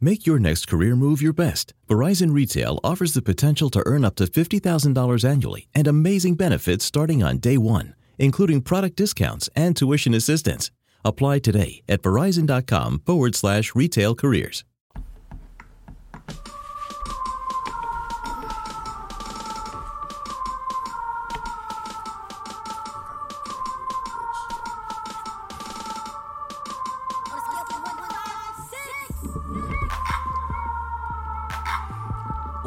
Make your next career move your best. Verizon Retail offers the potential to earn up to $50,000 annually and amazing benefits starting on day one, including product discounts and tuition assistance. Apply today at verizon.com forward slash retail careers.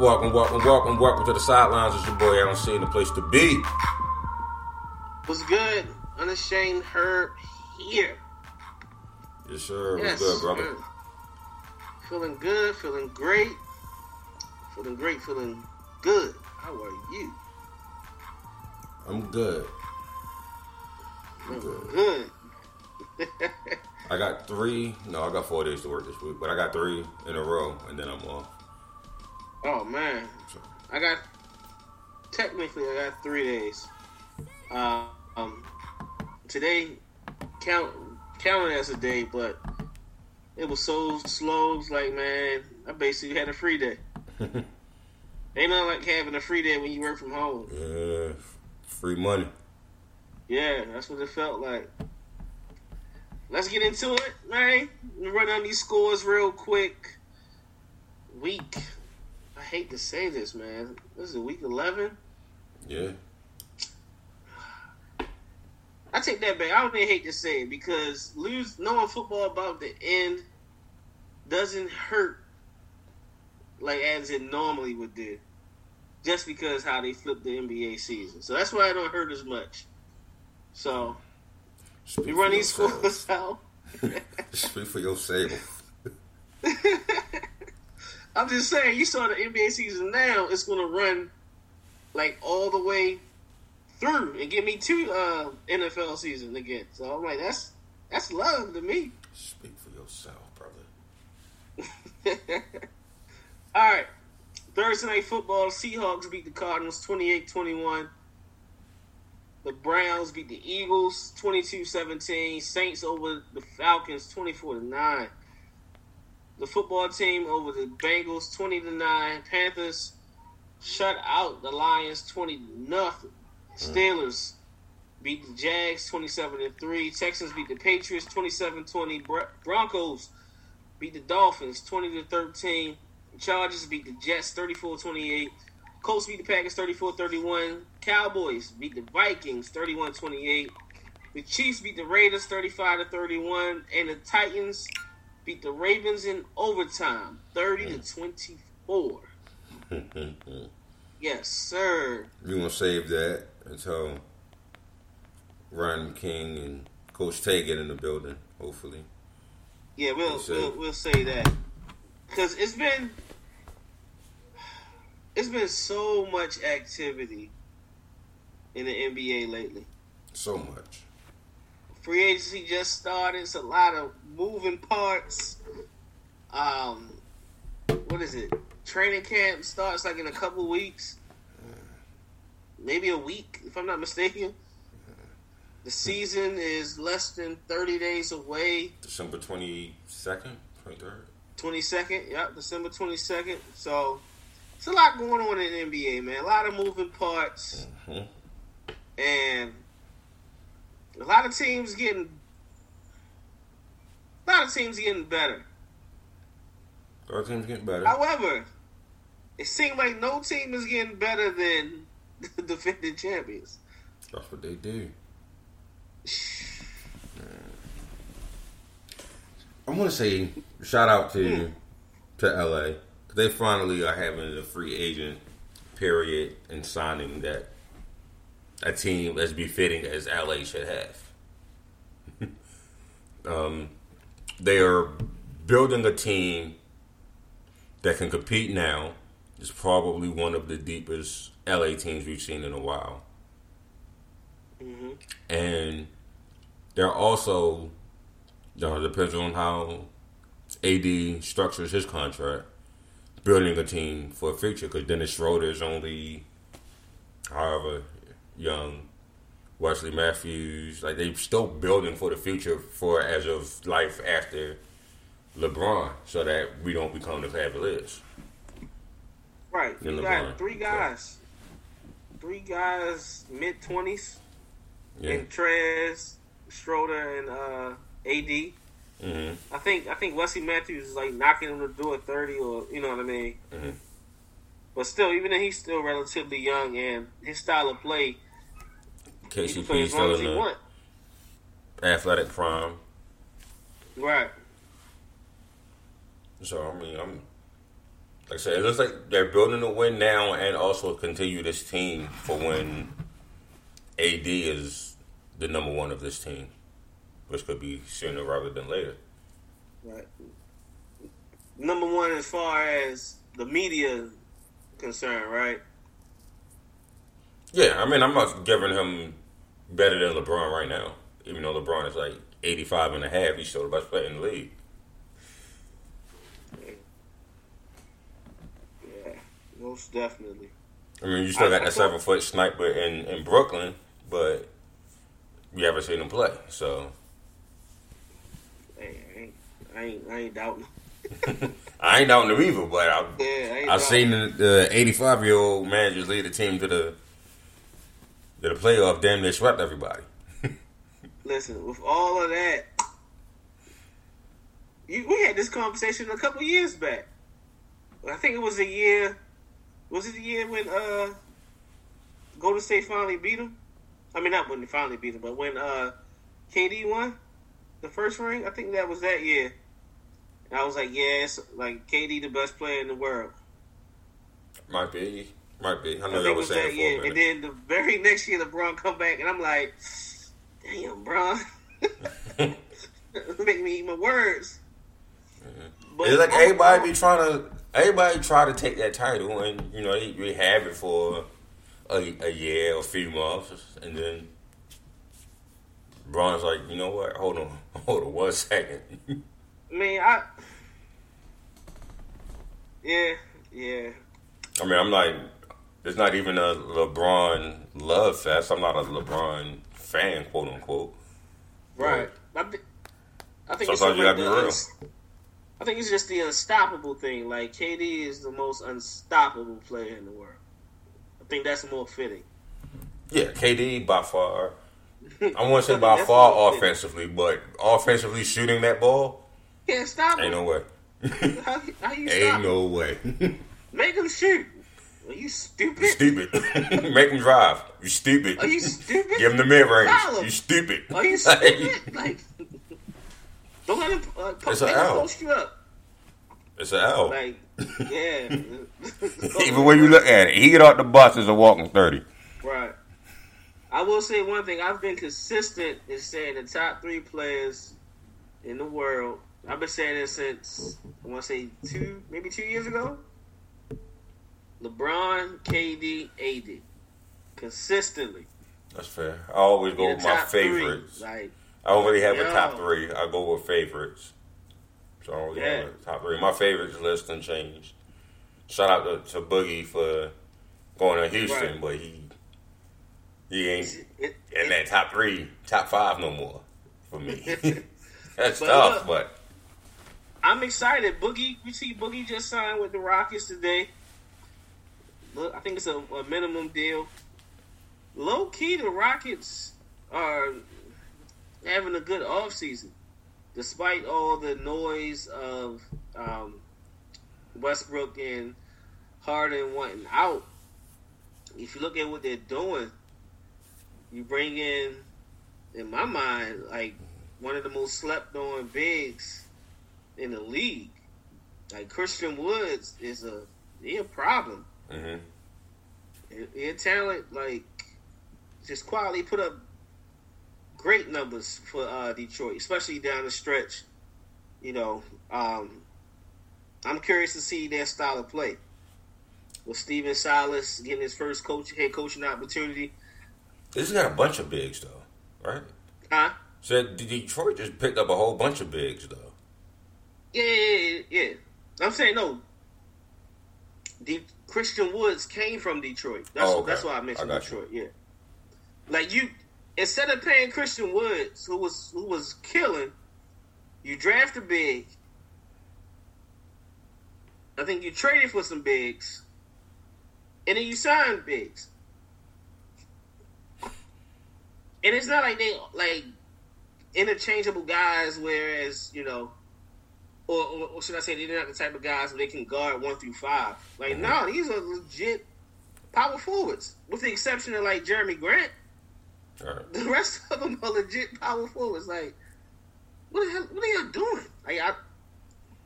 Welcome, welcome, welcome, welcome to the sidelines. It's your boy Alan C. The place to be. What's good? Unashamed Herb here. Yes, sir. Yes, What's good, brother? Feeling good, feeling great. Feeling great, feeling good. How are you? I'm good. I'm good. good. I got three. No, I got four days to work this week, but I got three in a row, and then I'm off. Oh man. I got technically I got three days. Uh, um, today count counted as a day, but it was so slow. It's like man, I basically had a free day. Ain't nothing like having a free day when you work from home. yeah, free money. Yeah, that's what it felt like. Let's get into it, man. Run down these scores real quick. Week. I hate to say this, man. This is week 11. Yeah. I take that back. I don't even hate to say it because lose knowing football about the end doesn't hurt like as it normally would do. Just because how they flipped the NBA season. So that's why it don't hurt as much. So Speak for run these scores out. Speak for yourself. I'm just saying, you saw the NBA season now, it's gonna run like all the way through and get me to uh, NFL season again. So I'm like, that's that's love to me. Speak for yourself, brother. All right. Thursday night football, Seahawks beat the Cardinals 28-21. The Browns beat the Eagles 22-17. Saints over the Falcons 24-9. The football team over the Bengals 20 to 9. Panthers shut out the Lions 20 to nothing. Hmm. Steelers beat the Jags 27 to 3. Texans beat the Patriots 27-20. Bro- Broncos beat the Dolphins 20 to 13. Chargers beat the Jets 34-28. Colts beat the Packers 34-31. Cowboys beat the Vikings 31-28. The Chiefs beat the Raiders 35 to 31 and the Titans beat the Ravens in overtime 30 to mm. 24. Yes, sir. We're gonna save that until Ryan King and Coach Tay get in the building, hopefully. Yeah, we'll we'll, we'll say that because it's been it's been so much activity in the NBA lately. So much. Free agency just started. It's a lot of moving parts. Um, what is it? Training camp starts like in a couple weeks, maybe a week, if I'm not mistaken. The season is less than 30 days away. December twenty second, twenty third. 22nd, yep, December 22nd. So it's a lot going on in the NBA, man. A lot of moving parts, Mhm. and a lot of teams getting, a lot of teams getting better. Our team's getting better. However, it seems like no team is getting better than the defending champions. That's what they do. I want to say shout out to hmm. to LA. They finally are having a free agent period and signing that a team as befitting as LA should have. um, they are building a team that can compete now. It's probably one of the deepest LA teams we've seen in a while hmm and they're also, you know, depends on how AD structures his contract, building a team for a future. Because Dennis Schroeder is only, however young, Wesley Matthews, like they're still building for the future for as of life after LeBron so that we don't become the Cavaliers. Right. You LeBron. got three guys. Three guys mid twenties. Yeah. And Trez, Schroeder, and uh, AD. hmm I think I think Wesley Matthews is like knocking on the door thirty, or you know what I mean. Mhm. But still, even though he's still relatively young and his style of play, he can play KCP long still as in he the want. athletic prime. Right. So I mean, I'm like I said, it looks like they're building a win now, and also continue this team for when AD is the number one of this team, which could be sooner rather than later. Right. Number one, as far as the media concerned, right? Yeah, I mean, I'm not giving him better than LeBron right now, even though LeBron is like 85 and a half. He's still the best player in the league. Yeah, most definitely. I mean, you still got that seven foot sniper in, in Brooklyn, but we haven't seen him play. So Hey, I ain't, I ain't, I ain't doubting. I ain't down the either, but I, Yeah, I I've seen the- the 85 year old managers lead the team to the to the playoff. Damn, they swept everybody. Listen, with all of that, you, we had this conversation a couple years back. I think it was a year. Was it the year when uh, Golden State finally beat them? I mean, not when they finally beat them, but when uh, KD won the first ring. I think that was that year. And I was like, yeah, like KD the best player in the world. Might be, might be. I know y'all was saying that it for a year. And then the very next year, LeBron come back, and I'm like, damn, bro. Make me eat my words. But It's like everybody be trying to, everybody try to take that title, and you know they, they have it for a, a year or a few months, and then Bron's like, you know what? Hold on, hold on one second. I mean, I. Yeah, yeah. I mean, I'm like, it's not even a LeBron love fest. I'm not a LeBron fan, quote unquote. Right. I, thi- I think Sometimes you it's gotta be real. uns- I think it's just the unstoppable thing. Like KD is the most unstoppable player in the world. I think that's more fitting. Yeah, KD by far. I want to say by far fitting. offensively, but offensively shooting that ball, Can't stop him. ain't no way. How, how you stop ain't him? no way. Make him shoot. Are you stupid? You stupid. Make him drive. You stupid. Are you stupid? Give him the mid range. You stupid. Are you stupid? like, don't let him uh, po- It's an make post you up. it's an L. Like, yeah. Even when you look at it, he get out the bus as a walking thirty. Right. I will say one thing. I've been consistent in saying the top three players in the world. I've been saying this since I want to say two, maybe two years ago. LeBron, KD, AD, consistently. That's fair. I always go with my three. favorites. Like, I really have a top three. I go with favorites. So I Yeah. have a top three. My favorites list done changed. Shout out to, to Boogie for going to Houston, Right. but he he ain't it, in that top three, top five no more for me. That's But tough, look, but I'm excited. Boogie, we see Boogie just signed with the Rockets today. I think it's a, a minimum deal. Low key, the Rockets are having a good offseason. Despite all the noise of um, Westbrook and Harden wanting out, if you look at what they're doing, you bring in, in my mind, like one of the most slept on bigs in the league. Like Christian Woods is a a problem. Hmm He talent like just quality put up great numbers for uh, Detroit, especially down the stretch. You know, um, I'm curious to see their style of play. With Stephen Silas getting his first coach head coaching opportunity, this has got a bunch of bigs though, right? huh? Said Detroit just picked up a whole bunch of bigs though. Yeah, yeah, yeah, yeah. I'm saying no. De- Christian Woods came from Detroit. That's Oh, okay. that's why I mentioned I got you. Detroit. Yeah, like you instead of paying Christian Woods, who was who was killing, you draft a big, I think you traded for some bigs, and then you signed bigs. And it's not like they like interchangeable guys, whereas you know, or, or, or should I say they're not the type of guys where they can guard one through five. Like mm-hmm. no, these are legit power forwards, with the exception of like Jerami Grant. Right. The rest of them are legit power forwards. Like, what the hell? What are y'all doing? Like, I,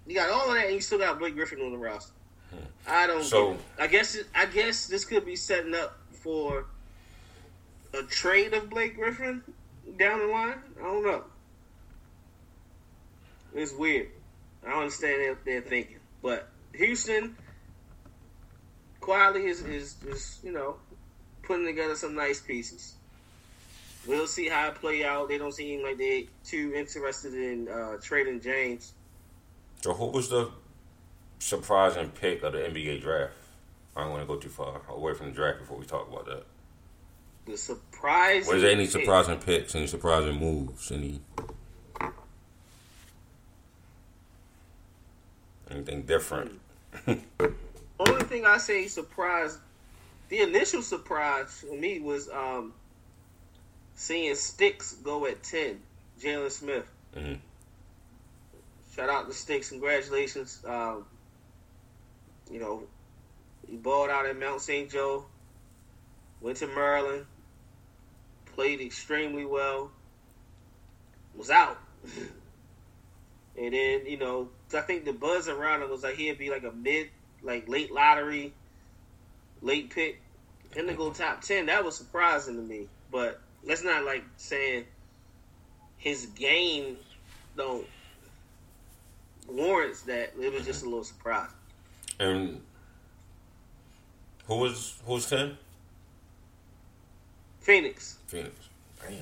you got all of that, and you still got Blake Griffin on the roster. Hmm. I don't. So- I guess. I guess this could be setting up for a trade of Blake Griffin down the line. I don't know. It's weird. I don't understand their, their thinking, but Houston quietly is, is is you know putting together some nice pieces. We'll see how it play out. They don't seem like they too interested in uh, trading James. So who was the surprising pick of the NBA draft? I don't want to go too far away from the draft before we talk about that. The surprise. Was there any surprising picks, any surprising moves, any anything different? Only thing I say surprise, the initial surprise for me was um, seeing Sticks go at ten. Jalen Smith. Mhm. Shout out to Sticks. Congratulations. Um, you know, he balled out at Mount St. Joe. Went to Maryland. Played extremely well. Was out. and then, you know, I think the buzz around him was like he'd be like a mid, like late lottery, late pick. Him to go top 10, that was surprising to me. But that's not like saying his game don't warrants that. It was just a little surprise. And who was who was ten? Phoenix. Phoenix. Damn.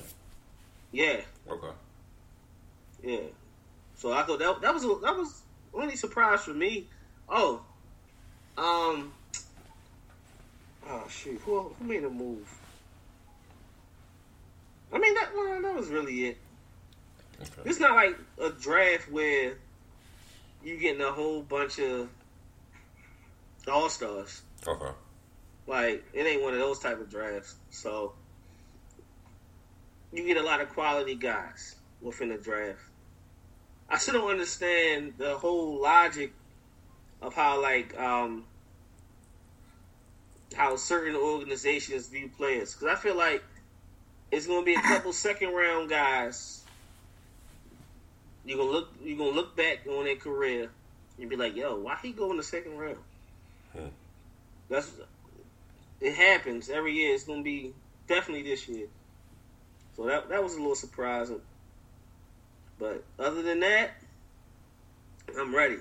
Yeah. Okay. Yeah. So I thought that that was a, that was only surprise for me. Oh, um, oh shoot, who who made a move? I mean that well, that was really it. Okay. It's not like a draft where you're getting a whole bunch of all stars. Okay. Like it ain't one of those type of drafts. So you get a lot of quality guys within the draft. I still don't understand the whole logic of how like um how certain organizations view players because I feel like it's gonna be a couple second round guys. You gonna look you gonna look back on their career and be like, yo, why he go in the second round? Hmm. That's it happens every year. It's gonna be definitely this year. So that that was a little surprising. But other than that, I'm ready.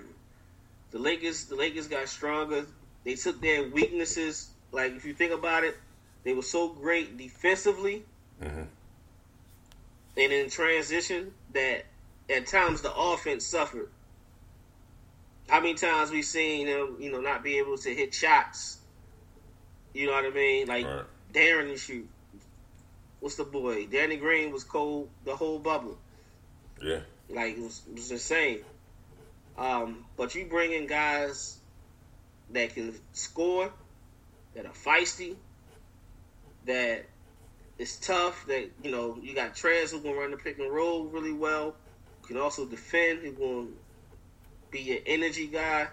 The Lakers the Lakers got stronger. They took their weaknesses. Like if you think about it, they were so great defensively Mhm. and in transition that at times the offense suffered. How many times we seen them, you know, not be able to hit shots? You know what I mean? Like Right. Darren and shoot. What's the boy? Danny Green was cold the whole bubble. Yeah. Like it was, it was insane. Um, but you bring in guys that can score, that are feisty, that is tough. That you know you got Trez who can run the pick and roll really well. Can also defend. Who can be an energy guy.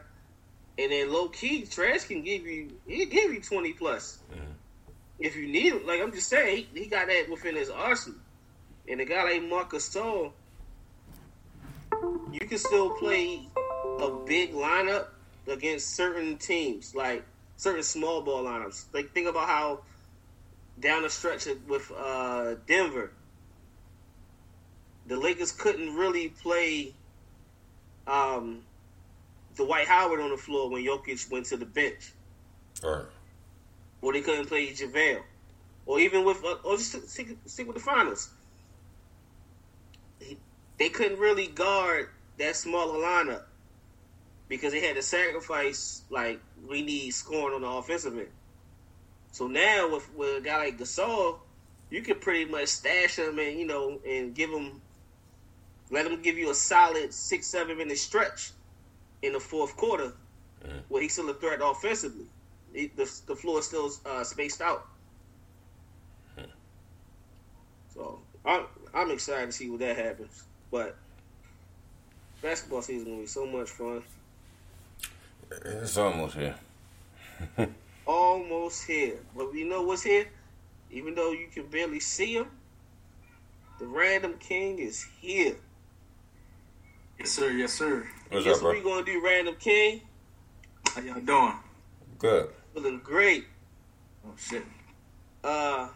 And then low key, Trez can give you he can give you twenty plus if you need him. Like I'm just saying, he, he got that within his arsenal. And a guy like Marcus Gasol, you can still play a big lineup against certain teams, like certain small ball lineups. Like think about how down the stretch with uh, Denver, the Lakers couldn't really play um, Dwight Howard on the floor when Jokic went to the bench, All right. or they couldn't play JaVale, or even with, uh, or just stick, stick with the finals. They couldn't really guard that smaller lineup because they had to sacrifice like we need scoring on the offensive end. So now with, with a guy like Gasol, you can pretty much stash him and you know and give him, let him give you a solid six seven minute stretch in the fourth quarter, mm. well, he's still a threat offensively. He, the the floor is still uh, spaced out. So I'm I'm excited to see what that happens. But basketball season is gonna be so much fun. It's almost here. almost here. But we know what's here? Even though you can barely see him, the random king is here. Yes, sir. Yes, sir. What's Guess up, bro? what we gonna do, random king? How y'all doing? Good. Feeling great. Oh shit. Uh,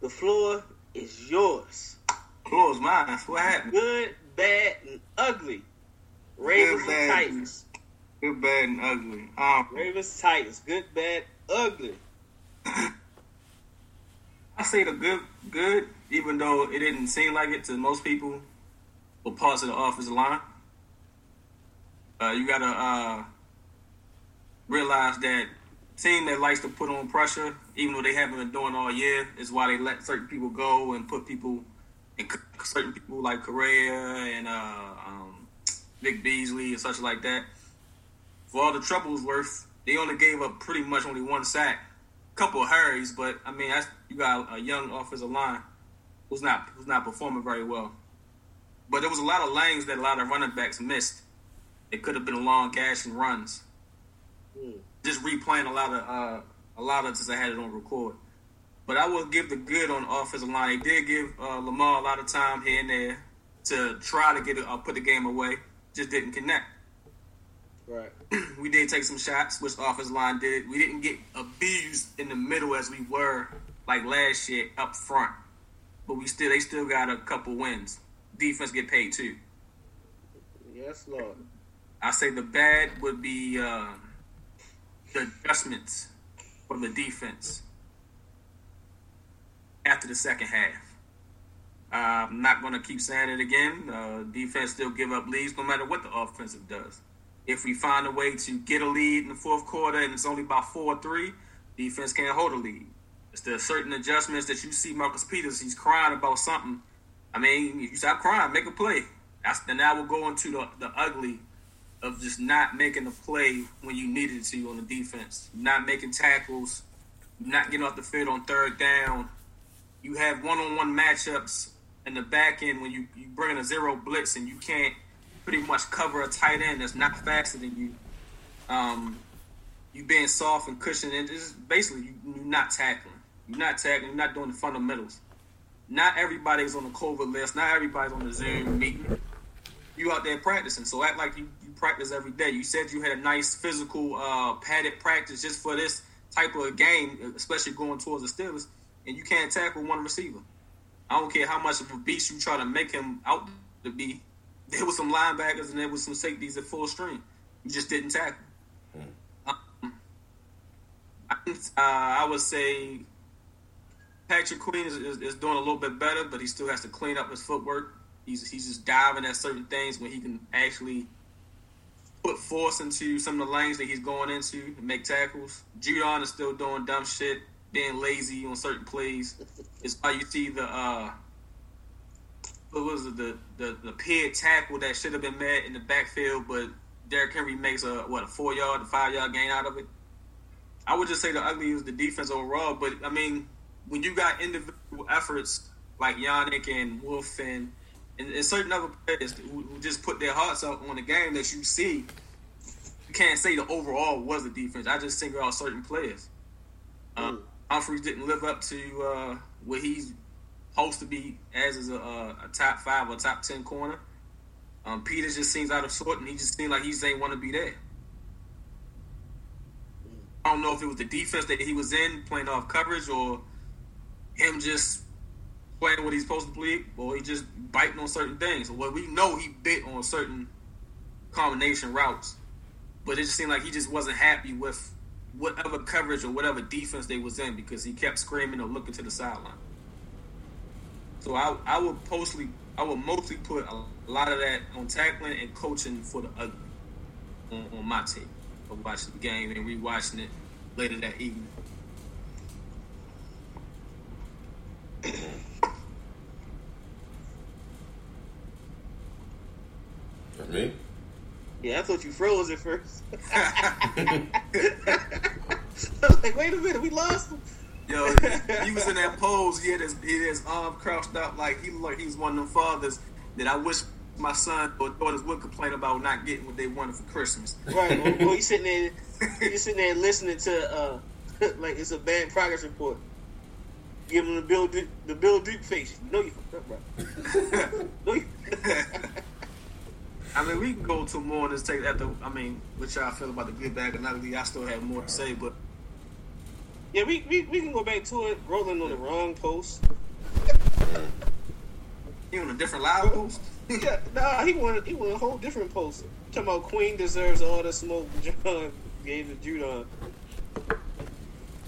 the floor is yours. Close mine. What happened? Good, bad, and ugly. Ravens Good, and Titans. Good, bad, and ugly. Um, Ravens, Titans. Good, bad, ugly. I say the good, good, even though it didn't seem like it to most people, or parts of the offensive line. Uh, you gotta uh, realize that team that likes to put on pressure, even though they haven't been doing all year, is why they let certain people go and put people, and certain people like Correa and uh, um, Vic Beasley and such like that. For all the trouble's worth, they only gave up pretty much only one sack a couple of hurries, but I mean, that's, you got a young offensive line who's not who's not performing very well. But there was a lot of lanes that a lot of running backs missed. It could have been long gash and runs. Mm. Just replaying a lot of uh, a lot of since I had it on record. But I will give the good on the offensive line. They did give uh, Lamar a lot of time here and there to try to get it, uh, put the game away. Just didn't connect. Right. we did take some shots, which the offensive line did. We didn't get abused in the middle as we were like last year up front, but we still they still got a couple wins. Defense get paid too. Yes, Lord. I say the bad would be uh, the adjustments for the defense after the second half. Uh, I'm not going to keep saying it again. Uh, defense still give up leads no matter what the offensive does. If we find a way to get a lead in the fourth quarter and it's only by four or three, defense can't hold a lead. It's the certain adjustments that you see Marcus Peters, he's crying about something. I mean, you stop crying, make a play. That's then that will go into the, the ugly of just not making a play when you needed to on the defense, not making tackles, not getting off the field on third down. You have one on one matchups in the back end when you, you bring in a zero blitz and you can't – pretty much cover a tight end that's not faster than you. Um, you being soft and cushioned, and just basically you, you're not tackling. You're not tackling. You're not doing the fundamentals. Not everybody's on the COVID list. Not everybody's on the Zoom meeting. You out there practicing, so act like you, you practice every day. You said you had a nice physical uh, padded practice just for this type of game, especially going towards the Steelers, and you can't tackle one receiver. I don't care how much of a beast you try to make him out to be there was some linebackers and there was some safeties at full strength. You just didn't tackle. Hmm. Um, I, uh, I, would say Patrick Queen is, is, is, doing a little bit better, but he still has to clean up his footwork. He's he's just diving at certain things when he can actually put force into some of the lanes that he's going into and make tackles. Judon is still doing dumb shit, being lazy on certain plays. It's why you see the uh, what was it, the, the the pig tackle that should have been met in the backfield, but Derrick Henry makes a what a four yard, a five yard gain out of it. I would just say the ugly is the defense overall, but I mean when you got individual efforts like Yannick and Wolfe and and, and certain other players who, who, just put their hearts out on the game that you see, you can't say the overall was the defense. I just single out certain players. Um, Humphries didn't live up to uh, what he's supposed to be as a, a, top five or top ten corner. Um, Peters just seems out of sort, and he just seems like he just ain't want to be there. I don't know if it was the defense that he was in playing off coverage or him just playing what he's supposed to play, or he just biting on certain things. Well, we know he bit on certain combination routes, but it just seemed like he just wasn't happy with whatever coverage or whatever defense they was in because he kept screaming or looking to the sideline. So I I would mostly I would mostly put a lot of that on tackling and coaching for the ugly on, on my tape of watching the game and rewatching it later that evening. For me? Yeah. I thought you froze at first. I was like, wait a minute, we lost him. Yo, he was in that pose. He had his, he had his arm crouched up like he looked like he was one of them fathers that I wish my son or daughters would complain about not getting what they wanted for Christmas. Right. Well, well, he's sitting there, he's sitting there listening to uh, like it's a bad progress report. Give him the Bill Duke, the Bill Duke face. You know you fucked up, bro. no, you, I mean, we can go to more on this take after. I mean, what y'all feel about the good, bad, and ugly? I still have more to say, but yeah, we, we we can go back to it. Rolling on the wrong post. he on a different live post. Yeah, nah, he wanted he wanted a whole different post. Talking about Queen deserves all the smoke John gave to Judon.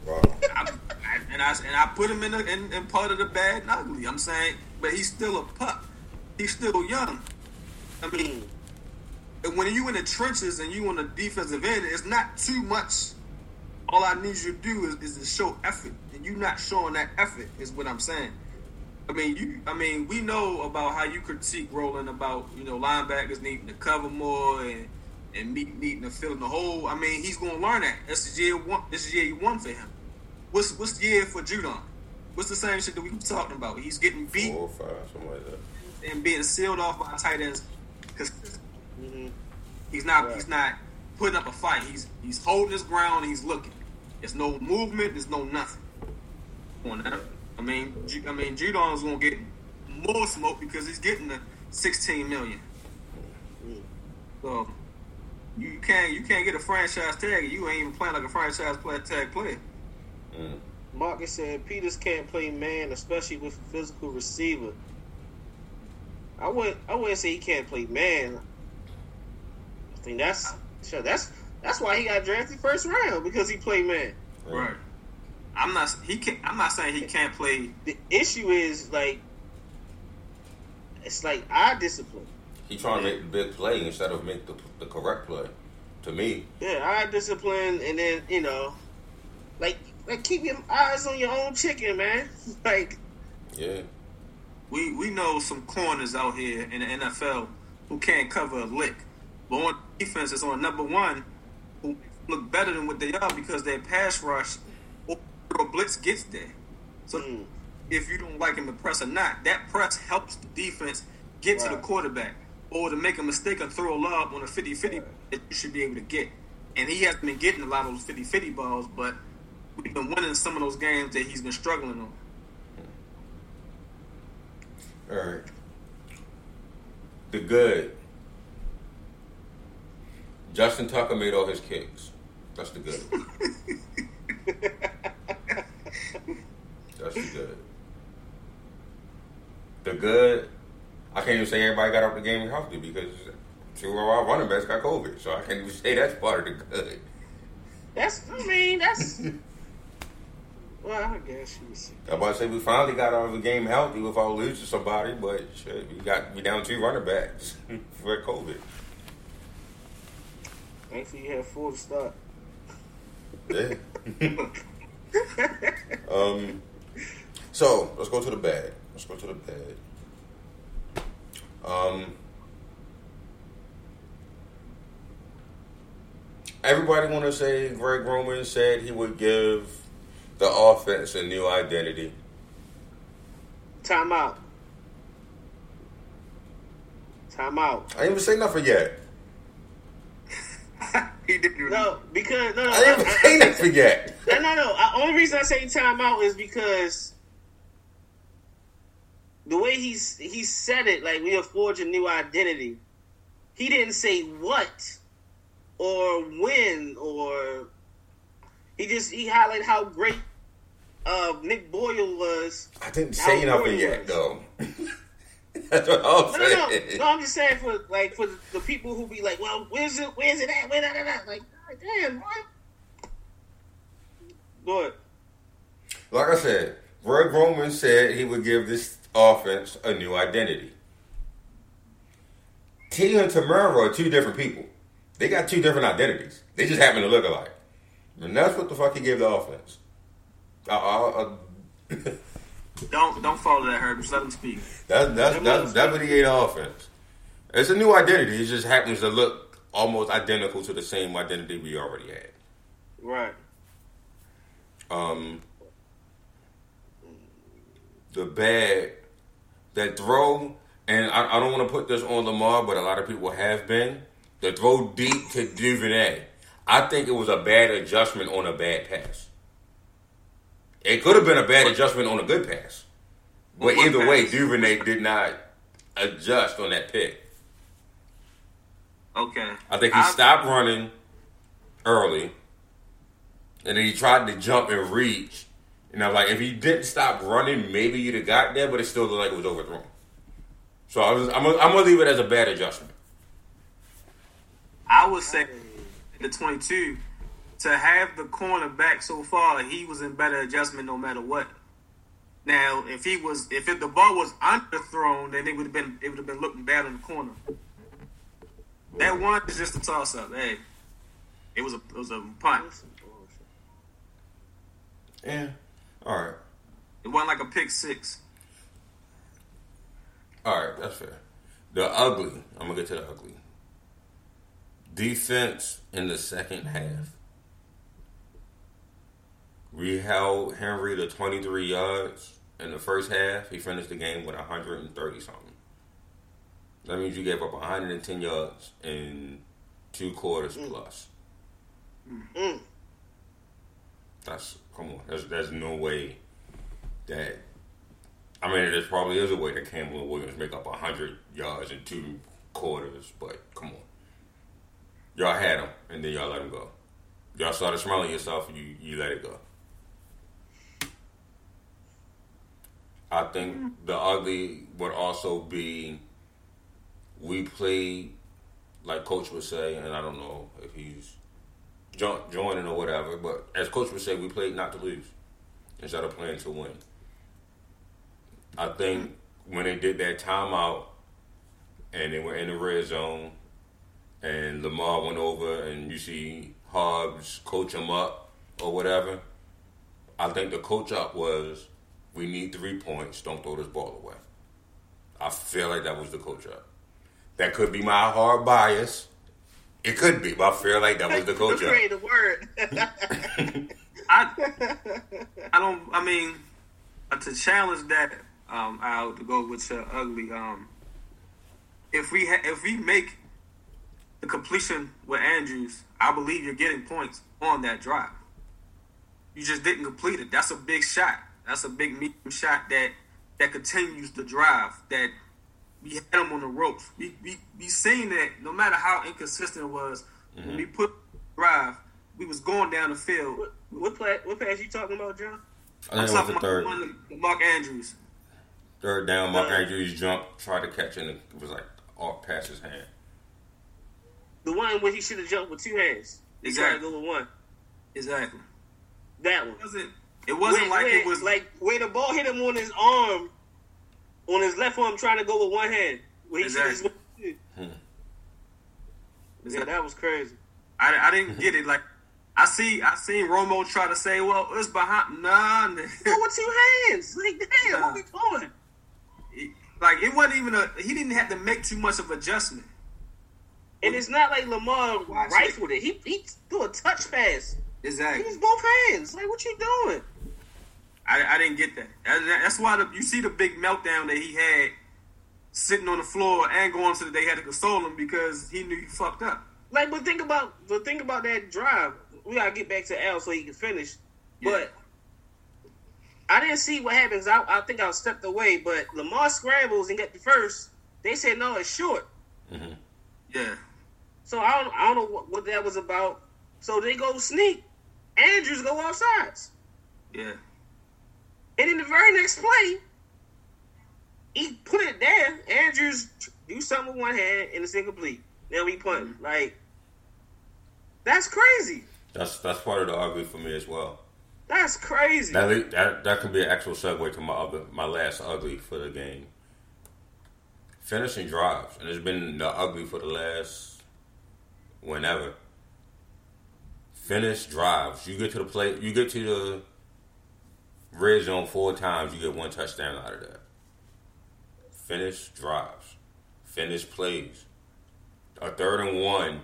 Wow. I, I, and I and I put him in, a, in in part of the bad and ugly. I'm saying, but he's still a pup. He's still young. I mean, and when you in the trenches and you on the defensive end, it's not too much. All I need you to do is, is to show effort, and you're not showing that effort is what I'm saying. I mean, you. I mean, we know about how you critique Roland about you know linebackers needing to cover more and and meet, needing to fill in the hole. I mean, he's going to learn that. This is year one. This is year one for him. What's what's the year for Judon? What's the same shit that we were talking about? He's getting beat Four or five, something like that. and being sealed off by tight ends because Mm-hmm. he's not Right. he's not putting up a fight. He's he's holding his ground. He's looking. There's no movement. There's no nothing. On that, I mean, Ju- I mean, Judon's gonna get more smoke because he's getting the 16 million. So you can't you can't get a franchise tag. You ain't even playing like a franchise play, tag player. Mm. Marcus said Peters can't play man, especially with a physical receiver. I wouldn't I wouldn't say he can't play man. I think that's sure that's that's why he got drafted first round because he played man. Right. I'm not he can I'm not saying he can't play. The issue is like it's like eye discipline. He trying to make the big play instead of make the, the correct play. To me, Yeah, eye discipline, and then you know, like like keep your eyes on your own chicken, man. Like yeah. We we know some corners out here in the NFL who can't cover a lick. On defense is on number one who look better than what they are because their pass rush or blitz gets there. So Mm. if you don't like him to press or not, that press helps the defense get to the quarterback. Or to make a mistake and throw a lob on a 50-50 that you should be able to get. And he hasn't been getting a lot of those 50-50 balls, but we've been winning some of those games that he's been struggling on. All right. The good. Justin Tucker made all his kicks. That's the good. That's the good. The good. I can't even say everybody got out the game healthy because two of our running backs got COVID, so I can't even say that's part of the good. that's I mean that's well I guess you see. I'm about to say we finally got out of the game healthy without losing somebody, but shit, we got we down two running backs for COVID. Thankfully you have four to start. Yeah. um. So let's go to the bad. Let's go to the bad. Um. Everybody want to say Greg Roman said he would give the offense a new identity. Time out. Time out. I didn't even say nothing yet. he didn't. do No, because no, no, I didn't even say nothing yet. no, no, no. The only reason I say time out is because the way he's he said it, like we are forging a new identity. He didn't say what or when or he just he highlighted how great uh, Nick Boyle was. I didn't say How nothing yet, though. That's what I'm No, no, no, no. I'm just saying for like for the people who be like, well, where's it? Where's it at? Where that? that? Like, God damn, what? Like I said, Greg Roman said he would give this offense a new identity. T and Tamera are two different people. They got two different identities. They just happen to look alike. And that's what the fuck he gave the offense. Uh, uh, uh, Don't don't follow that, Herb. Just let him speak. that's, that's, that's, that's what he the offense. It's a new identity. It just happens to look almost identical to the same identity we already had. Right. Um, the bad that throw, and I, I don't want to put this on Lamar, but a lot of people have been the throw deep to Duvernay. I think it was a bad adjustment on a bad pass. It could have been a bad adjustment on a good pass, but either way. Duvernay did not adjust on that pick. Okay. I think he I- stopped running early, and then he tried to jump and reach. And I'm like, if he didn't stop running, maybe you'd have got there, but it still looked like it was overthrown. So I was, I'm, I'm gonna leave it as a bad adjustment. I would say the 22 to have the cornerback so far, he was in better adjustment no matter what. Now, if he was, if it, the ball was underthrown, then it would have been, it would have been looking bad in the corner. That one is just a toss up. Hey, it was a, it was a punt. Yeah. All right. It wasn't like a pick six. All right. That's fair. The ugly. I'm gonna get to the ugly. Defense in the second half. We held Henry to 23 yards in the first half. He finished the game with 130 something. That means you gave up 110 yards in two quarters plus. Mm. That's come on. There's there's no way that. I mean, there probably is a way that Campbell and Williams make up 100 yards in two quarters, but come on. Y'all had him, and then y'all let him go. Y'all started smelling yourself, and you, you let it go. I think the ugly would also be we played, like Coach would say, and I don't know if he's jo- joining or whatever, but as Coach would say, we played not to lose instead of playing to win. I think when they did that timeout and they were in the red zone and Lamar went over and you see Hobbs coach him up or whatever, I think the coach up was we need three points, don't throw this ball away. I feel like that was the coach up. That could be my hard bias. It could be, but I feel like that was the coach up. Create a word. I, I don't. I mean, uh, to challenge that, um, out to go with your ugly. Um, if we ha- if we make the completion with Andrews, I believe you're getting points on that drive. You just didn't complete it. That's a big shot. That's a big medium shot that that continues the drive. That we had him on the ropes. We we we seen that no matter how inconsistent it was, when we put drive, we was going down the field. what, what, play, what pass you talking about, John? I think it was Talking the about third. one Mark Andrews. Third down, Mark Uh, Andrews jumped, tried to catch it, and it was like off past his hand. The one where he should have jumped with two hands. He tried to Exactly. go with one. Exactly. That one. It wasn't. It wasn't Where- like where- it was like where the ball hit him on his arm, on his left arm, trying to go with one hand. Where he should Exactly. have- hmm. Yeah, that was crazy. I, I didn't get it. Like I see, I seen Romo try to say, "Well, it's behind." Nah, Go with two hands. Like damn, what are we doing? like it wasn't even a. He didn't have to make too much of adjustment. And it's not like Lamar Watch it. rifled it. He he threw a touch pass. He Exactly. was both hands. Like what you doing? I, I didn't get that. That- That's why the, you see the big meltdown that he had, sitting on the floor and going to the. They had to console him because he knew he fucked up. Like, but think about but think about that drive. We gotta get back to Al so he can finish. Yeah. But I didn't see what happens. I, I think I stepped away. But Lamar scrambles and get the first. They said no, it's short. Mm-hmm. Yeah. So I don't I don't know what, what that was about. So they go sneak. Andrews go off sides. Yeah. And in the very next play, he put it there. Andrews do something with one hand in and it's incomplete. Now we punt. Like that's crazy. That's that's part of the ugly for me as well. That's crazy. That that that could be an actual segue to my other my last ugly for the game. Finishing drives, and it's been the ugly for the last whenever. Finish drives. You get to the play. You get to the red zone four times. You get one touchdown out of that. Finish drives. Finish plays. A third and one.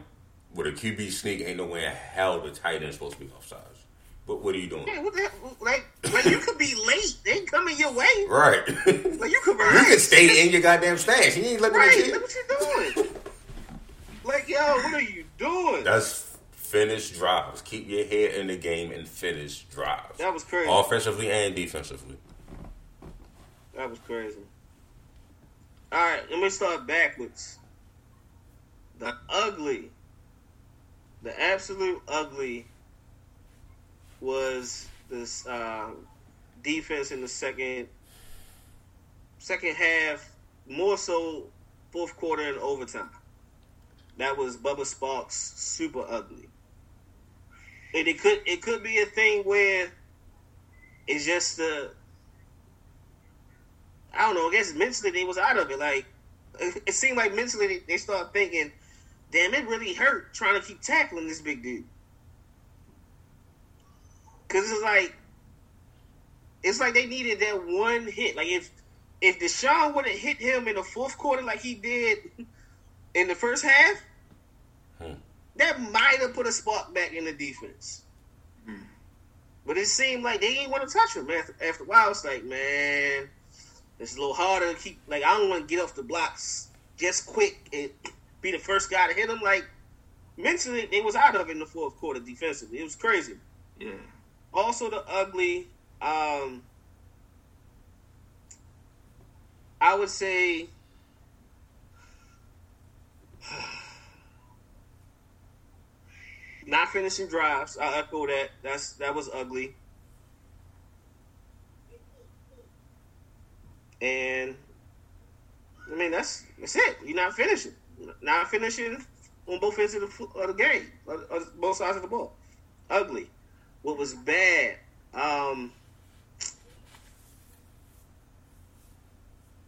with a QB sneak, ain't no way in hell the tight end's supposed to be offsides. But what are you doing? Yeah, what the hell? Like, like you could be late. They ain't coming your way. Right. Like you could you can stay in your goddamn stash. He ain't looking Right, at you. look what you doing. like, yo, what are you doing? That's finish drives. Keep your head in the game and finish drives. That was crazy. Offensively and defensively. That was crazy. All right, let me start backwards. The ugly, the absolute ugly, was this uh, defense in the second second half, more so fourth quarter and overtime. That was Bubba Sparks super ugly. And it could it could be a thing where it's just the I don't know. I guess mentally they was out of it. Like it, it seemed like mentally they, started thinking, "Damn, it really hurt trying to keep tackling this big dude." Because it's like it's like they needed that one hit. Like if if DeShon would have hit him in the fourth quarter like he did in the first half. That might have put a spark back in the defense. But it seemed like they didn't want to touch him. After, after a while, it's like, man, it's a little harder to keep. Like, I don't want to get off the blocks just quick and be the first guy to hit him. Like, mentally, they was out of it in the fourth quarter defensively. It was crazy. Yeah. Also, the ugly. Um, I would say. Not finishing drives. I echo that. That's that was ugly. And I mean that's that's it. You're not finishing. Not finishing on both ends of the, of the game, on on both sides of the ball. Ugly. What was bad? Um,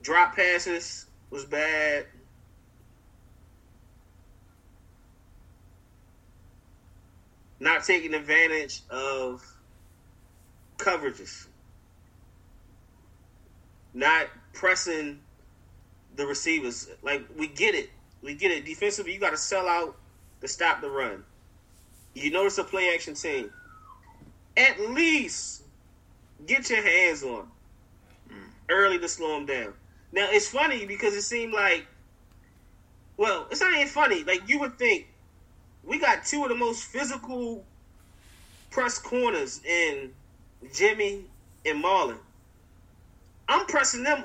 drop passes was bad. Not taking advantage of coverages. Not pressing the receivers. Like we get it. We get it. Defensively, you got to sell out to stop the run. You notice a play action team. At least get your hands on 'em early to slow them down. Now it's funny because it seemed like, well, it's not even funny. Like you would think, we got two of the most physical press corners in Jimmy and Marlon. I'm pressing them,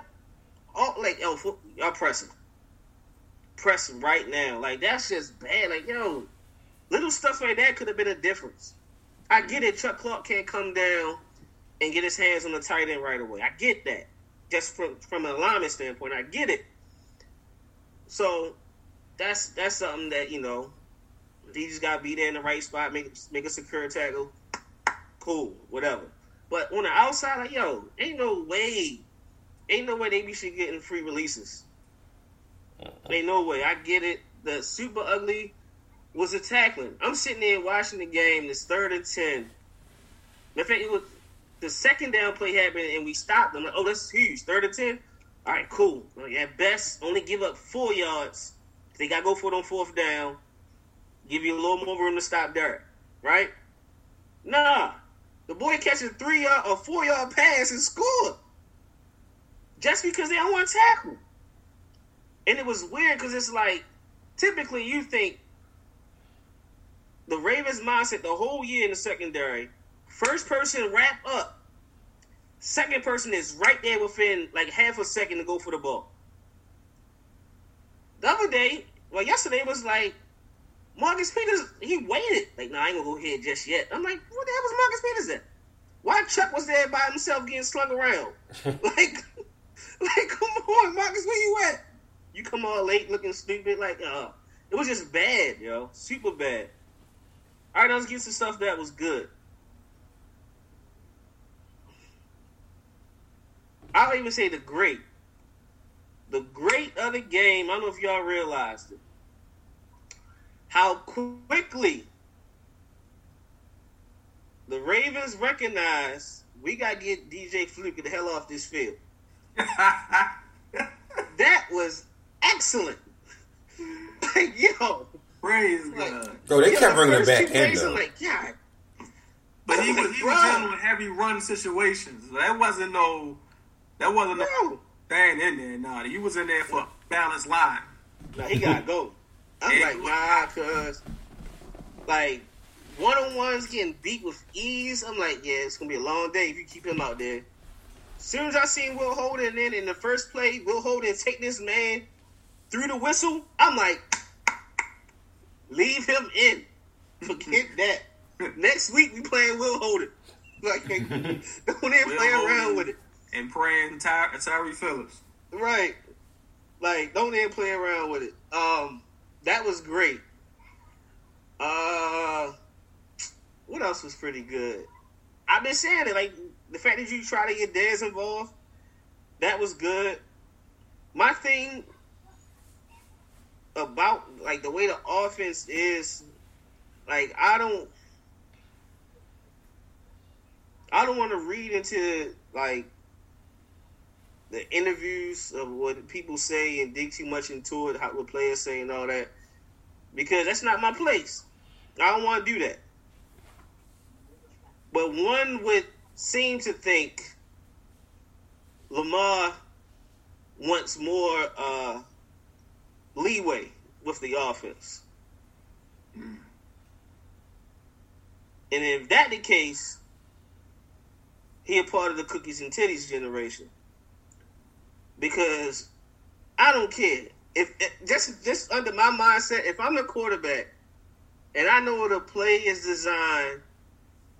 all like yo, y'all pressing, pressing right now. Like that's just bad. Like yo, little stuff like that could have been a difference. I get it. Chuck Clark can't come down and get his hands on the tight end right away. I get that. Just from from an alignment standpoint, I get it. So that's that's something that you know he just got to be there in the right spot, make make a secure tackle. Cool, whatever. But on the outside, like yo, ain't no way, ain't no way they be should getting free releases. Uh-uh. Ain't no way. I get it. The super ugly was a tackling. I'm sitting there watching the game. It's third and ten. In fact, it was the second down play happened and we stopped. I'm like, oh, that's huge. Third and ten. All right, cool. Like, at best, only give up four yards. They got to go for it on fourth down. Give you a little more room to stop Derrick, right? Nah, the boy catches three yard or four yard pass and scored just because they don't want to tackle. And it was weird because it's like typically you think the Ravens mindset the whole year in the secondary, first person wrap up, second person is right there within like half a second to go for the ball. The other day, well, yesterday was like Marcus Peters. He waited. Like, no, I ain't gonna go here just yet. I'm like, what the hell was Marcus Peters at? Why Chuck was there by himself getting slung around? like, like, come on, Marcus, where you at? You come all late looking stupid. Like, uh, it was just bad, yo, super bad. All right, let's get some stuff that was good. I'll even say the great. The great of the game, I don't know if y'all realized it. How quickly the Ravens recognize we got to get DJ Fluker the hell off this field. That was excellent. like, yo, Praise Like, God. Bro, they Yeah, kept the bringing it back two in though. like, God, But he I'm was like, he was dealing with heavy run situations. That wasn't no that wasn't no no. thing in there. Nah, you was in there for a balanced line. Nah, he gotta go. I'm like, nah, cause like one on ones getting beat with ease. I'm like, yeah, it's gonna be a long day if you keep him out there. As soon as I seen Will Holden in in the first play, Will Holden take this man through the whistle. I'm like, leave him in. Forget that. Next week we playing Will Holden. Like, don't even play around with it. And praying Ty- Tyre Phillips. Right. Like, don't even play around with it. Um, that was great. Uh, what else was pretty good? I've been saying it. Like the fact that you try to get Dez involved, that was good. My thing about like the way the offense is, like I don't, I don't want to read into like the interviews of what people say and dig too much into it, how what players say and all that, because that's not my place. I don't want to do that. But one would seem to think Lamar wants more uh, leeway with the offense. And if that the case, he a part of the cookies and titties generation because I don't care if, if just just under my mindset. If I'm the quarterback and I know the play is designed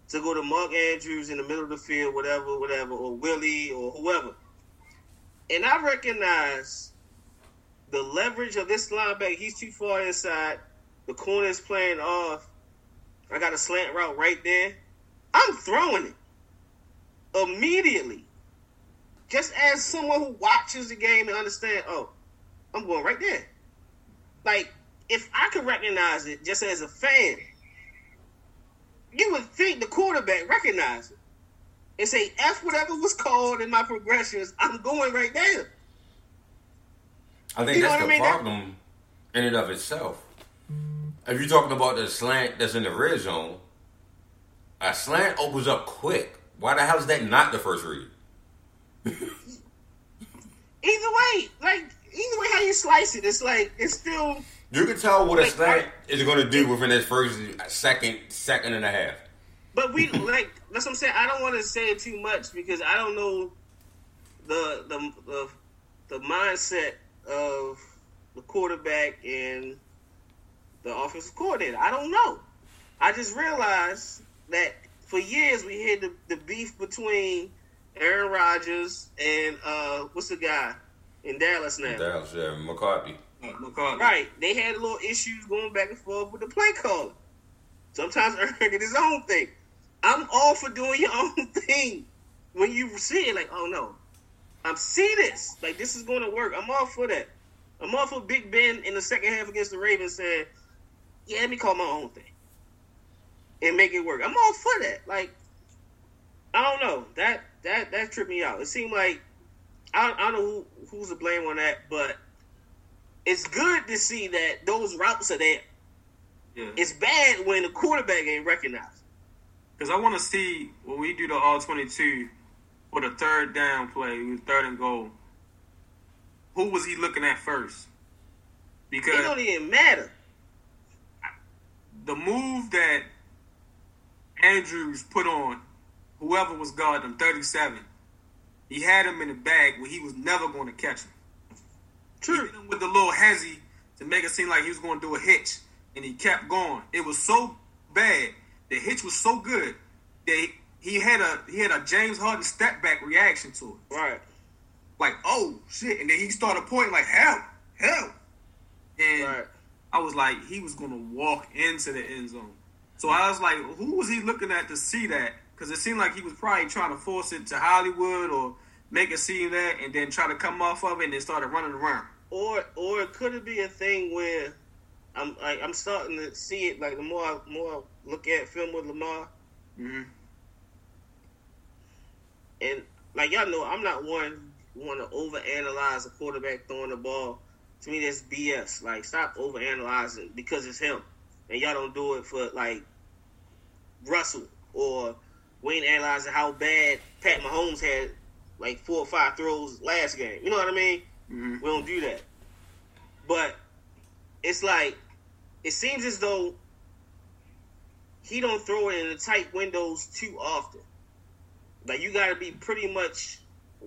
to go to Mark Andrews in the middle of the field, whatever, whatever, or Willie or whoever, and I recognize the leverage of this linebacker. He's too far inside. The corner is playing off. I got a slant route right there. I'm throwing it immediately just as someone who watches the game and understand, oh, I'm going right there. Like, if I could recognize it just as a fan, you would think the quarterback recognized it and say, F whatever was called in my progressions, I'm going right there. I think You that's the I mean? That- problem in and of itself. If you're talking about the slant that's in the red zone, a slant opens up quick. Why the hell is that not the first read? Either way, like, either way how you slice it, it's like, it's still, You can tell what a Like, slant I- is going to do within its first second, second and a half. But we like that's what I'm saying. I don't want to say it too much because I don't know the the the, the mindset of the quarterback and the offensive coordinator. I don't know. I just realized that for years we had the, the beef between Aaron Rodgers and uh what's the guy in Dallas now? Dallas, yeah, McCarthy. McCarthy. Right. They had a little issues going back and forth with the play calling. Sometimes Aaron did his own thing. I'm all for doing your own thing. When you see it, like, oh no, I'm see this. Like this is going to work. I'm all for that. I'm all for Big Ben in the second half against the Ravens saying, "Yeah, let me call my own thing and make it work." I'm all for that. Like, I don't know that that that tripped me out. It seemed like I, I don't know who, who's to blame on that, but it's good to see that those routes are there. Yeah. It's bad when the quarterback ain't recognized. Because I want to see when we do the all 22 for the third down play, third and goal, who was he looking at first? Because It don't even matter. the move that Andrews put on whoever was guarding him, 37, he had him in the bag where he was never going to catch him. He True. hit him with the little hezzy to make it seem like he was going to do a hitch, and he kept going. It was so bad. The hitch was so good that he had a he had a James Harden step back reaction to it. Right. Like, oh shit, and then he started pointing like help, help, and Right. I was like, he was gonna walk into the end zone. So I was like, who was he looking at to see that? Because it seemed like he was probably trying to force it to Hollywood or make it seem that, and then try to come off of it, and then started running around. Or or it could it be a thing where I'm like I'm starting to see it like the more I, more I look at film with Lamar hmm and like y'all know I'm not one want to overanalyze a quarterback throwing the ball, to me that's BS. Like stop over analyzing because it's him, and y'all don't do it for like Russell or Wayne analyzing how bad Pat Mahomes had like four or five throws last game. You know what I mean? Mm-hmm. We don't do that. But it's like it seems as though he don't throw it in the tight windows too often. Like you got to be pretty much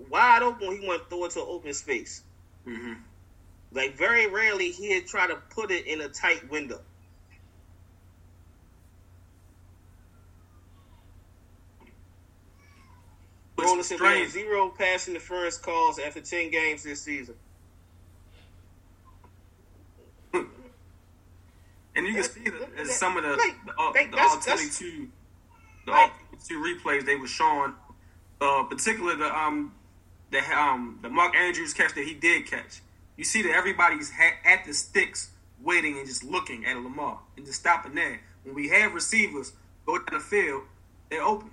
wide open when he want to throw it to open space. Mm-hmm. Like very rarely he'd try to put it in a tight window. We had zero pass interference calls after ten games this season. And you can see that in some of the Like, the, all- like, the that's- all twenty two the Like- all two replays they were showing, uh, particularly the um the um the Mark Andrews catch that he did catch. You see that everybody's ha- at the sticks waiting and just looking at Lamar and just stopping there. When we have receivers go down the field, they're open.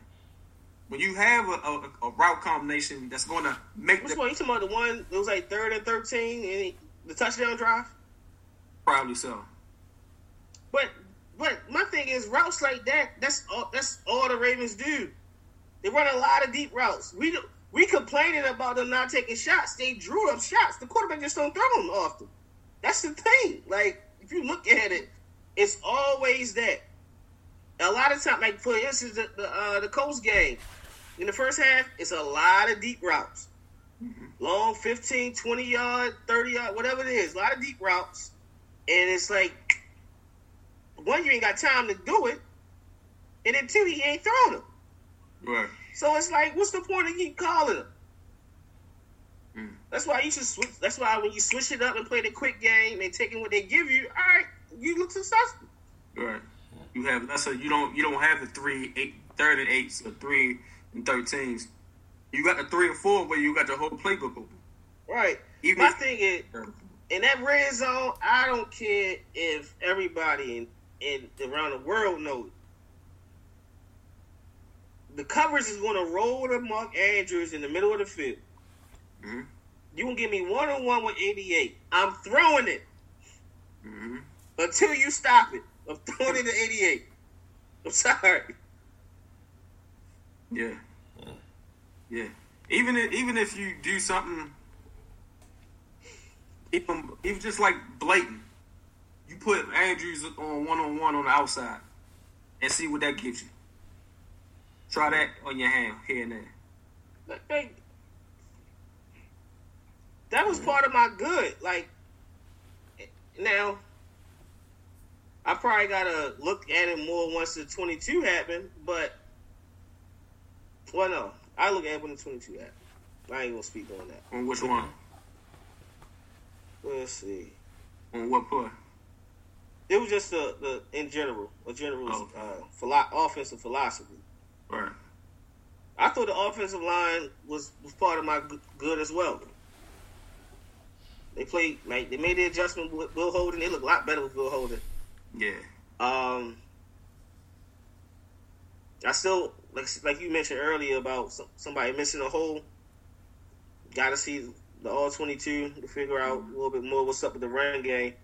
When you have a, a, a route combination that's going to make Which the one? You talking about the one that was like third and thirteen and he- the touchdown drive? probably so. But but my thing is routes like that. That's all. That's all the Ravens do. They run a lot of deep routes. We do, we complaining about them not taking shots. They drew up shots. The quarterback just don't throw them often. That's the thing. Like if you look at it, it's always that. A lot of time, like for instance, the the, uh, the Colts game in the first half, it's a lot of deep routes. Long 15, 20 yard, 30 yard, whatever it is. A lot of deep routes. And it's like, one, you ain't got time to do it. And then two, he ain't throwing them. Right. So it's like, what's the point of keep calling them? Mm. That's why you should switch. That's why when you switch it up and play the quick game and taking what they give you, all right, you look successful. Right. You have that's a You don't. You don't have the three, eight, third and eights or three and thirteens. You got the three and four where you got the whole playbook open. Right. Even My if- thing is, in that red zone, I don't care if everybody in, in around the world knows. The coverage is going to roll to Mark Andrews in the middle of the field. Mhm. You can give me one on one with 88. I'm throwing it Mhm. until you stop it. I'm throwing it to 88. I'm sorry. Yeah. Yeah. Even if, even if you do something, even even just like blatant, you put Andrews on one on one on the outside and see what that gives you. Try that on your hand here and there. Like, like, that was part of my good. Like now, I probably gotta look at it more once the twenty two happened. But well, no, I look at when the twenty two happened. I ain't gonna speak on that. On which one? Let's see. On what play? It was just the the in general, a general Oh. uh, philo- offensive philosophy. Right. I thought the offensive line was, was part of my g- good as well. They played like they made the adjustment with Will Holden. They look a lot better with Will Holden. Yeah. Um, I still like like you mentioned earlier about somebody missing a hole. Got to see the all twenty two to figure out a little bit more what's up with the run game.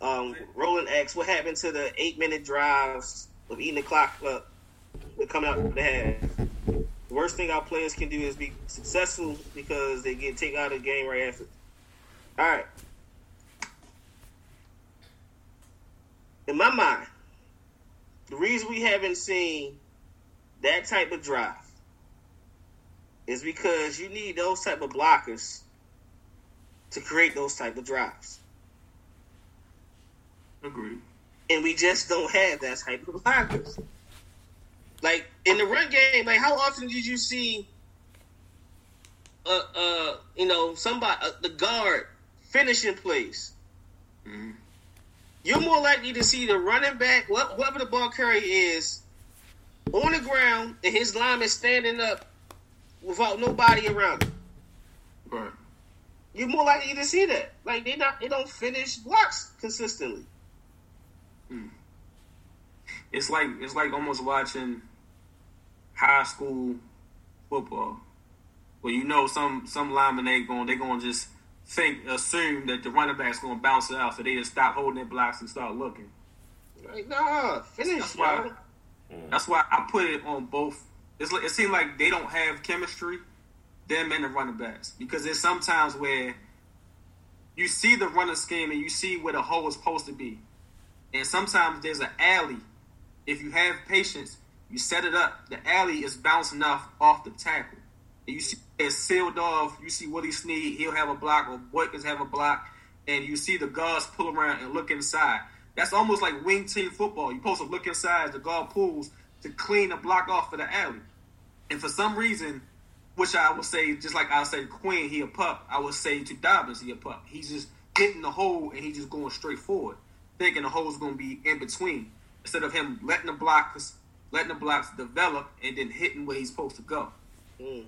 Um, Roland X, what happened to the eight minute drives of eating the clock up and coming out the half? The worst thing our players can do is be successful because they get taken out of the game right after. All right. In my mind, the reason we haven't seen that type of drive is because you need those type of blockers to create those type of drives. Agreed. And we just don't have that type of blockers. Like in the run game, like how often did you see uh uh you know somebody uh, the guard finishing plays? hmm You're more likely to see the running back, wh- whoever the ball carrier is, on the ground and his lineman standing up without nobody around him. Right. You're more likely to see that. Like they not they don't finish blocks consistently. Hmm. It's like it's like almost watching high school football, where you know some some linemen they going they going to just think assume that the running back's going to bounce it out, so they just stop holding their blocks and start looking. Like, nah, finish, That's why. That's why I put it on both. It's like, it seems like they don't have chemistry, them and the running backs, because there's sometimes where you see the running scheme and you see where the hole is supposed to be, and sometimes there's an alley. If you have patience, you set it up. The alley is bouncing off off the tackle, and you see it's sealed off. You see Willie Snead, he'll have a block, or Boykins have a block, and you see the guards pull around and look inside. That's almost like wing team football. You're supposed to look inside the guard pulls to clean the block off for the alley. And for some reason, which I would say, just like I say Quinn, he a pup. I would say to Dobbins, he a pup. He's just hitting the hole and he's just going straight forward, thinking the hole's going to be in between instead of him letting the blocks, letting the blocks develop and then hitting where he's supposed to go. Mm.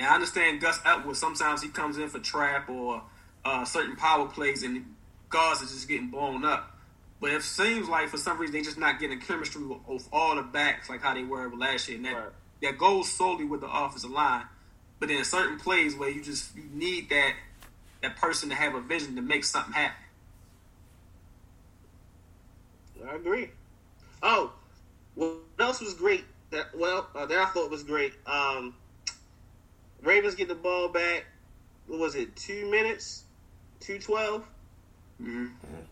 And I understand Gus Edwards. Sometimes he comes in for trap or uh, certain power plays, and guards is just getting blown up. But it seems like for some reason they're just not getting chemistry with, with all the backs like how they were last year. And that Right. that goes solely with the offensive line. But then certain plays where you just you need that that person to have a vision to make something happen. I agree. Oh, what else was great? That well, uh, that I thought was great. Um, Ravens get the ball back. What was it? Two minutes, two twelve. Mm-hmm.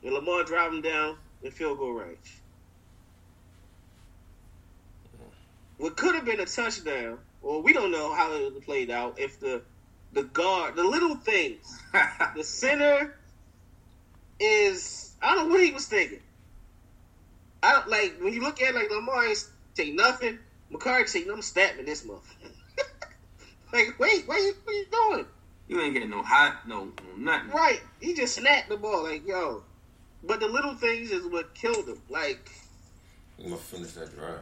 And Lamar driving down in field goal range. What could have been a touchdown, or we don't know how it played out if the the guard, the little things, the center is I don't know what he was thinking. I don't like when you look at it, like Lamar ain't take nothing. McCarthy take I'm stabbing this motherfucker. Like, wait, what you, what you doing? you ain't getting no hot, no, no nothing. Right. He just snapped the ball like, yo. But the little things is what killed him. Like I'm gonna finish that drive.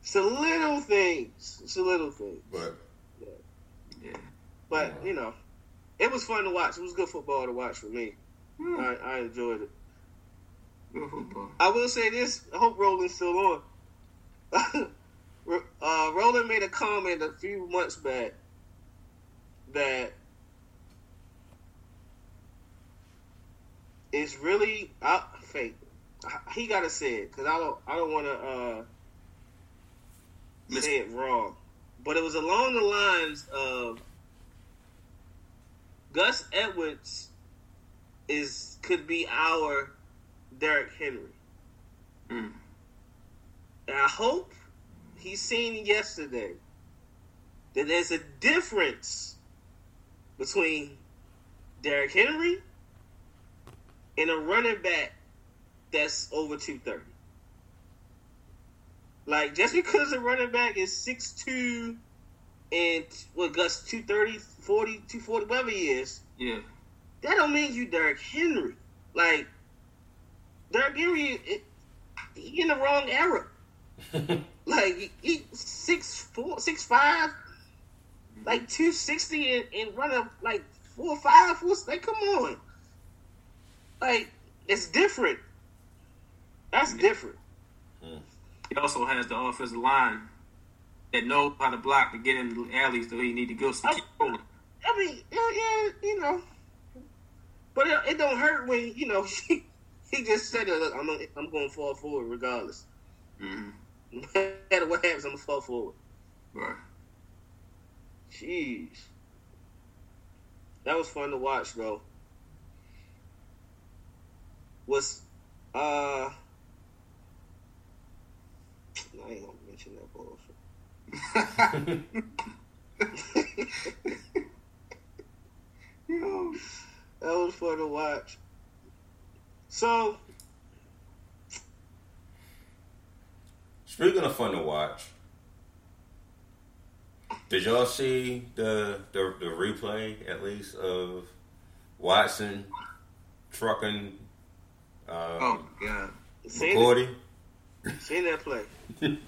it's the little things. It's the little things. But Yeah. But, you know, it was fun to watch. It was good football to watch for me. I, I enjoyed it. Good football. I will say this. I hope Roland's still on. uh, Roland made a comment a few months back that it's really I, fake. He gotta say it because I don't. I don't want to uh, say it wrong. But it was along the lines of Gus Edwards is could be our Derrick Henry. Mm. And I hope he's seen yesterday that there's a difference between Derrick Henry and a running back that's over 230. Like, just because a running back is 6'2 and what Gus 230, 40, 240, whatever he is, Yeah. that don't mean you Derrick Henry. Like, Derrick Henry, it, he in the wrong era. Like he, six four, six five, like two sixty, and, and run up like four five, four. Like come on, like it's different. That's different. He also has the offensive line that knows how to block to get in the alleys that he need to go. So rolling. I mean, yeah, yeah, you know, but it, it don't hurt when you know he, he just said, "Look, "I'm I'm going to fall forward regardless. Mm-hmm. No matter what happens, I'm gonna fall forward." Right. Jeez. That was fun to watch, though. Was, uh, I ain't gonna mention that bullshit. Yo. That was fun to watch. So, speaking of fun to watch, did y'all see the the, the replay at least of Watson trucking um, Oh God. seen, it, McCourty? seen that play.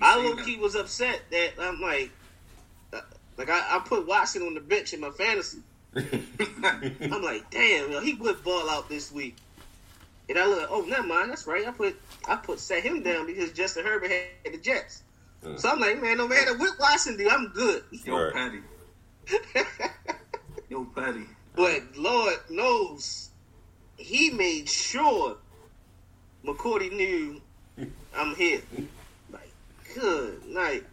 I low key was upset that I'm like, uh, like I, I put Watson on the bench in my fantasy. I'm like, damn, yo, he would ball out this week. And I look, oh, never mind, that's right. I put I put set him down because Justin Herbert had the Jets. Mm. So I'm like, man, no matter what Watson do, I'm good. Yo, Right. Patty. Yo, Petty. But Lord knows, he made sure McCourty knew I'm here. Like, good night.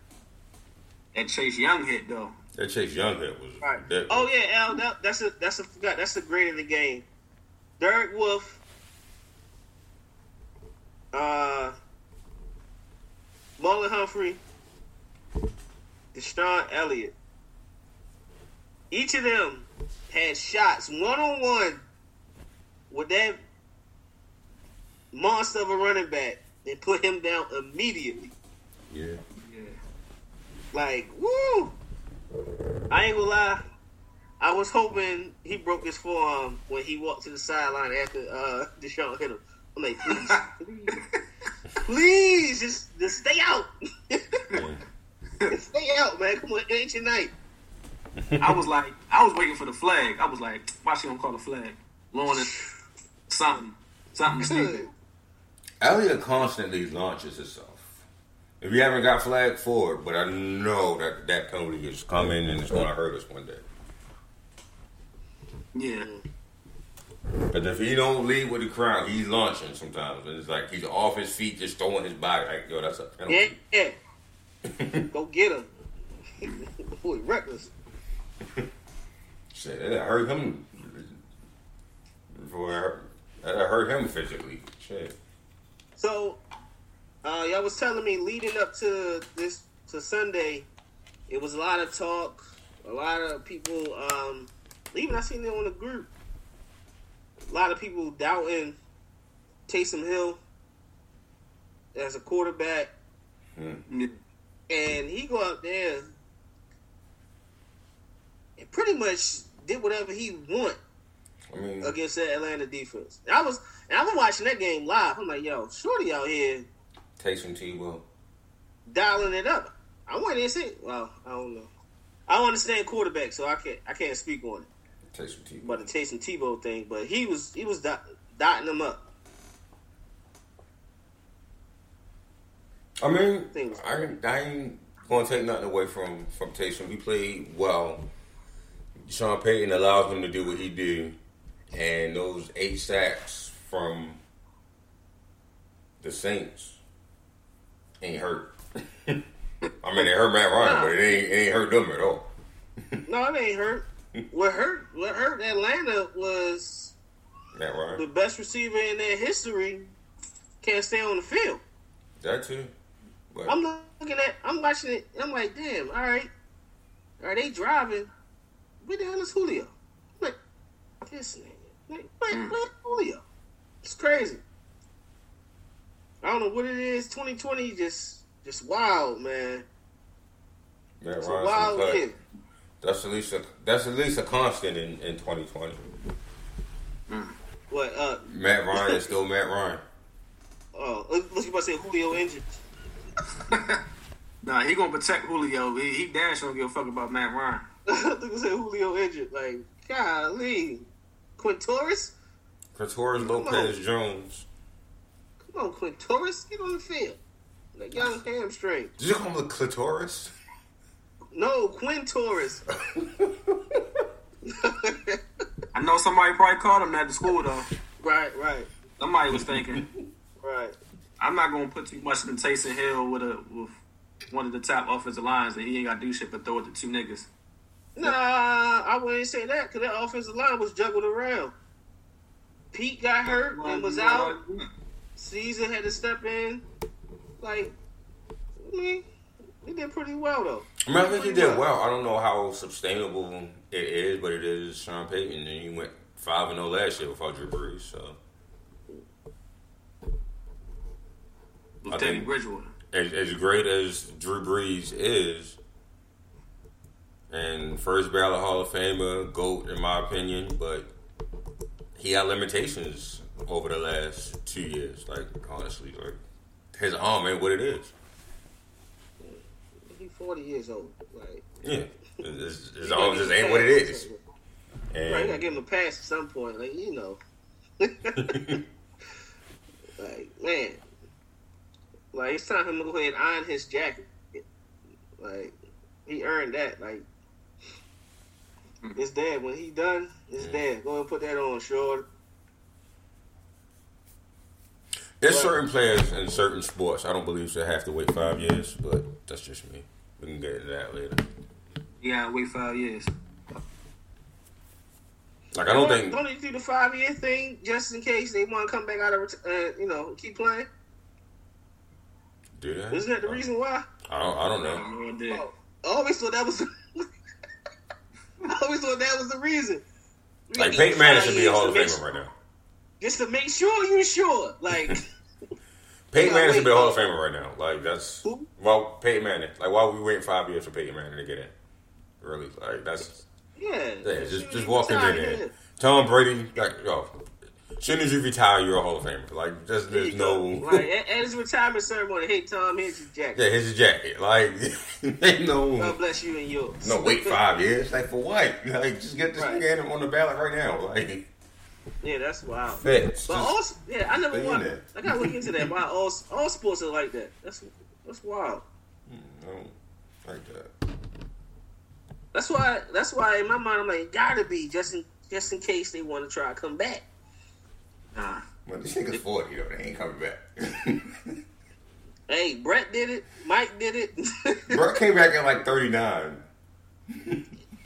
That Chase Young hit though. That Chase Young hit was. Right. That, Oh yeah, Al. That, that's a that's a forgot. That's the grade of the game. Derek Wolfe, uh, Marlon Humphrey, DeShon Elliott. Each of them had shots one on one with that monster of a running back and put him down immediately. Yeah. Yeah. Like, woo! I ain't gonna lie. I was hoping he broke his forearm when he walked to the sideline after uh, DeShon hit him. I'm like, please, please, please, just, just stay out. stay out, man. Come on, it ain't your night. I was like, I was waiting for the flag. I was like, why she don't call the flag? Lauren is something, something Good. stupid. Elliott constantly launches himself. If you haven't got flag for it, but I know that that penalty is coming and it's going to hurt us one day. Yeah. Mm. Because if he don't lead with the crowd, he's launching sometimes. And it's like he's off his feet, just throwing his body. Like, yo, that's a Yeah, yeah. Go get him. Boy, reckless. Shit, that hurt him. For that hurt him physically. Shit. So, uh, y'all was telling me leading up to this to Sunday, it was a lot of talk, a lot of people. Um, even I seen it on the group. A lot of people doubting Taysom Hill as a quarterback, hmm. Yeah. and he go out there and pretty much did whatever he want I mean, against that Atlanta defense. And I was and I was watching that game live. I'm like, yo, Shorty out here Taysom Tebow. dialing it up. I went in and said, well, I don't know. I don't understand quarterback, so I can't I can't speak on it. Taysom Tebow. About the Taysom Tebow thing, but he was he was dot, dotting them up. I mean, Things. I ain't, I ain't going to take nothing away from from Taysom. He played well. Sean Payton allowed him to do what he did, and those eight sacks from the Saints ain't hurt. I mean, it hurt Matt Ryan, but it ain't, it ain't hurt them at all. No, it ain't hurt. What hurt? What hurt Atlanta was the best receiver in their history can't stay on the field. that too. But I'm looking at, I'm watching it, and I'm like, damn, all right, are they driving? Where the hell is Julio? I'm like, this nigga, like, where, where's Julio? It's crazy. I don't know what it is. 2020 just, just wild, man. Matt It's wild year. That's at least a that's at least a constant in, in 2020. What? Uh, Matt Ryan is still Matt Ryan. oh, uh, what you about to say? Julio injured? Nah, he gonna protect Julio. He, he damn sure don't give a fuck about Matt Ryan. I think I said Julio injured. Like, golly, Quintorris, Pretorius Lopez Jones. come on, Quintorris, get on the field. Like young hamstring. Did you call him the clitoris? No, Quintorris. I know somebody probably called him that at school though. right, right, Somebody was thinking, right. I'm not gonna put too much in Taysom Hill with a with one of the top offensive lines, and he ain't got to do shit but throw it to two niggas. Nah, I wouldn't say that because that offensive line was juggled around. Peat got hurt and was out. Cesar had to step in. Like, I mean, he did pretty well though. I mean, I think he did well. I don't know how sustainable it is, but it is Sean Payton, and he went five and zero last year without Drew Brees. So With Teddy Bridgewater. as, as great as Drew Brees is, and first ballot Hall of Famer, GOAT in my opinion, but he had limitations over the last two years. Like honestly, like his arm ain't what it is. Forty years old. Like, Yeah, his, his arm just ain't what it is. Right, you gotta give him a pass at some point. Like, you know. like, man. Like, it's time for him to go ahead and iron his jacket. Like, he earned that. Like, It's dead. When he done, it's dead. Go and put that on, short. There's But- certain players in certain sports I don't believe should have to wait five years, but that's just me. We can get into that later. Yeah, wait five years. Like I don't think Don't they do the five year thing just in case they want to come back out of ret- uh, you know keep playing? do that. Isn't that the reason why? I don't. I don't know. Oh, I always thought that was. I always thought that was the reason. We Like need Peyton Manning should be a years Hall of make- Famer right now. Just to make sure you sure, like Peyton Manning should be a Hall of. Famer right now. Like that's Who? well, Peyton Manning. Like why would we wait five years for Peyton Manning to get in? Really? Like that's yeah, yeah. Just just walk him in there. Tom Brady. Like yo, as soon as you retire, you're a Hall of Famer. Like just there's no. at, at his retirement ceremony. Hey Tom, here's your jacket. Yeah, here's his jacket. Like ain't no. God bless you and yours. No, wait five years. Like for what? Like just get this Right. nigga on the ballot right now. Like Yeah, that's wild. fits. But also, yeah, I never watched. I gotta look into that. Why all all sports are like that? That's that's wild. Hmm, no, like that. That's why. That's why in my mind I'm like, it gotta be just in just in case they want to try to come back. Nah. But this nigga's forty though. They ain't coming back. Hey, Brett did it. Mike did it. Bro came back at like thirty nine.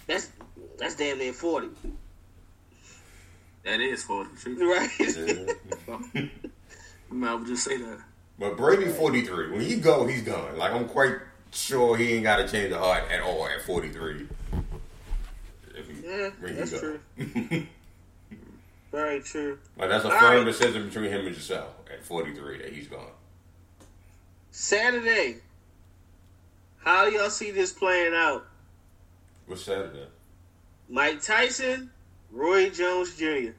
that's that's damn near forty, That is for the truth. right? You might as well just say that. But Brady forty three. When he go, he's gone. Like I'm quite sure he ain't got to change the heart at all at forty three. Yeah, that's true. Very true. like that's a All firm right. decision between him and Gisele at forty three that he's gone. Saturday. How y'all see this playing out? What's Saturday? Mike Tyson, Roy Jones Jr.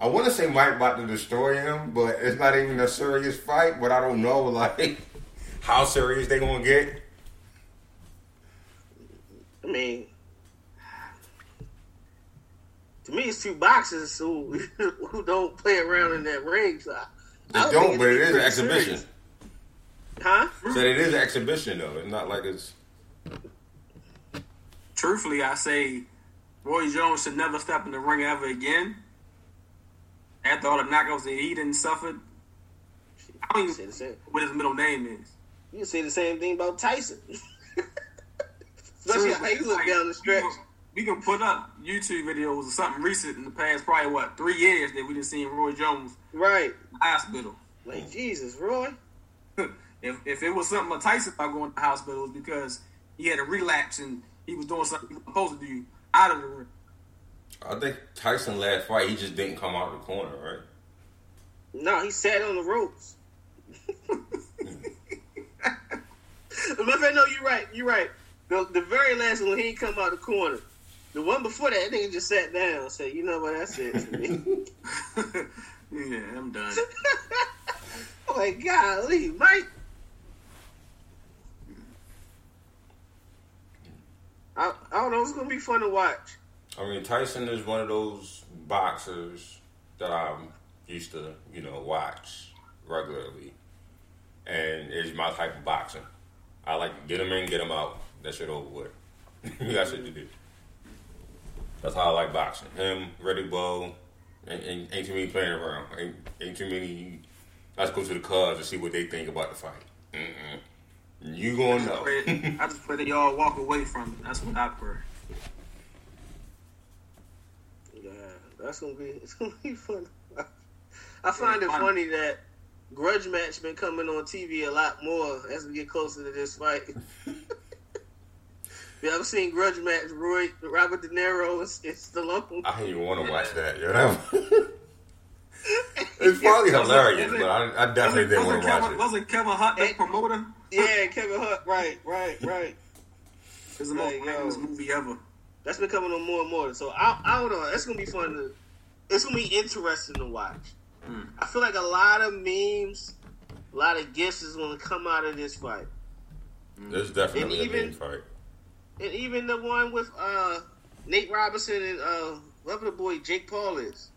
I want to say Mike about to destroy him, but it's not even a serious fight. But I don't know, like, how serious they gonna get. I mean, to me, it's two boxers who who don't play around in that ring. So I, They I would don't, but it'd it be is an exhibition. serious. huh? Said it is an exhibition though. It's not like it's. Truthfully, I say Roy Jones should never step in the ring ever again. After all the knockouts that he didn't suffer, I don't say even the same. know what his middle name is. You can say the same thing about Tyson. Especially how he look Like, down the stretch. We can, put up YouTube videos or something recent in the past, probably what three years that we didn't see Roy Jones Right. hospital. Like Jesus, Roy. if if it was something of Tyson about going to the hospital, it was because he had a relapse and he was doing something he was supposed to do out of the ring. I think Tyson last fight he just didn't come out of the corner, right? No, he sat on the ropes. Matter of fact, no, you're right. You're right. The, the very last one, he ain't come out the corner. The one before that, that nigga just sat down and said, "You know what? That's it for me." yeah, I'm done. I'm like, golly, Mike. I, I don't know. It's gonna be fun to watch. I mean, Tyson is one of those boxers that I'm used to, you know, watch regularly, and is my type of boxing. I like to get him in, get him out. That shit over with. That's what you do. That's how I like boxing. Him, Riddick Bowe, ain't, ain't, ain't too many playing around. Ain't, ain't too many. Let's go to the cards and see what they think about the fight. Mm-mm. You gonna know. Pray- I just pray that y'all walk away from it. That's what I pray. Yeah, that's gonna be. It's gonna be fun. I find it funny that grudge match been coming on TV a lot more as we get closer to this fight. you ever seen grudge match? Roy, Robert De Niro, and, and Stallone. I don't even want to watch that. You know? it's probably hilarious, but I, I definitely didn't want wasn't, to watch it. wasn't Kevin Hart the promoter? yeah, Kevin Hart. Right, right, right. It's the most Like, yo. famous movie ever. That's been coming on more and more. So I, I don't know. It's gonna be fun to. It's gonna be interesting to watch. Mm. I feel like a lot of memes, a lot of gifts is gonna come out of this fight. There's definitely And a even- big fight. And even the one with uh, Nate Robinson and uh, whoever the boy Jake Paul is.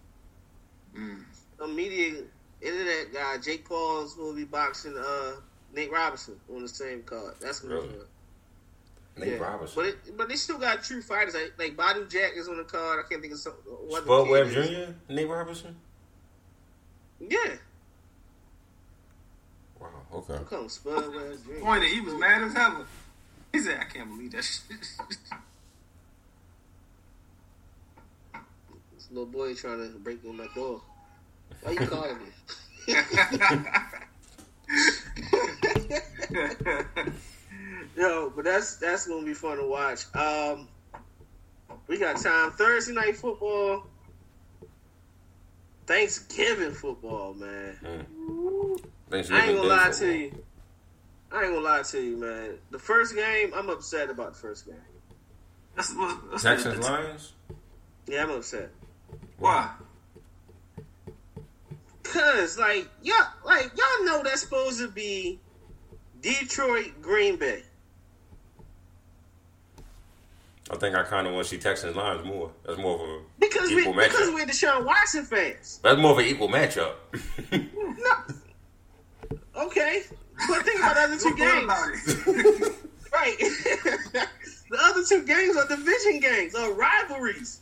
Mm. A media internet guy, Jake Paul's will be boxing uh, Nate Robinson on the same card. That's gonna be fun. Nate Yeah. Robinson. But it, but they still got true fighters like like Badu Jack is on the card. I can't think of some. Uh, Spud Webb. Jr. Nate Robinson. Yeah, Wow. Okay. I'm calling Spud Webb Jr. Pointed, he was mad as hell. He said, "I can't believe that shit." This little boy trying to break in my door. Why you calling me? Yo, but that's that's gonna be fun to watch. Um, we got time Thursday night football, Thanksgiving football, man. Thanks I ain't gonna lie to you. I ain't gonna lie to you, man. The first game, I'm upset about the first game. That's, that's, Texans Lions. Yeah, I'm upset. Why? Cause like y'all, like y'all know that's supposed to be Detroit, Green Bay. I think I kind of want to see Texans Lions more. That's more of a Because we equal because matchup. we're Deshaun Watson fans. That's more of an equal matchup. No. Okay. But think about the other two games. Right. the other two games are division games, are rivalries.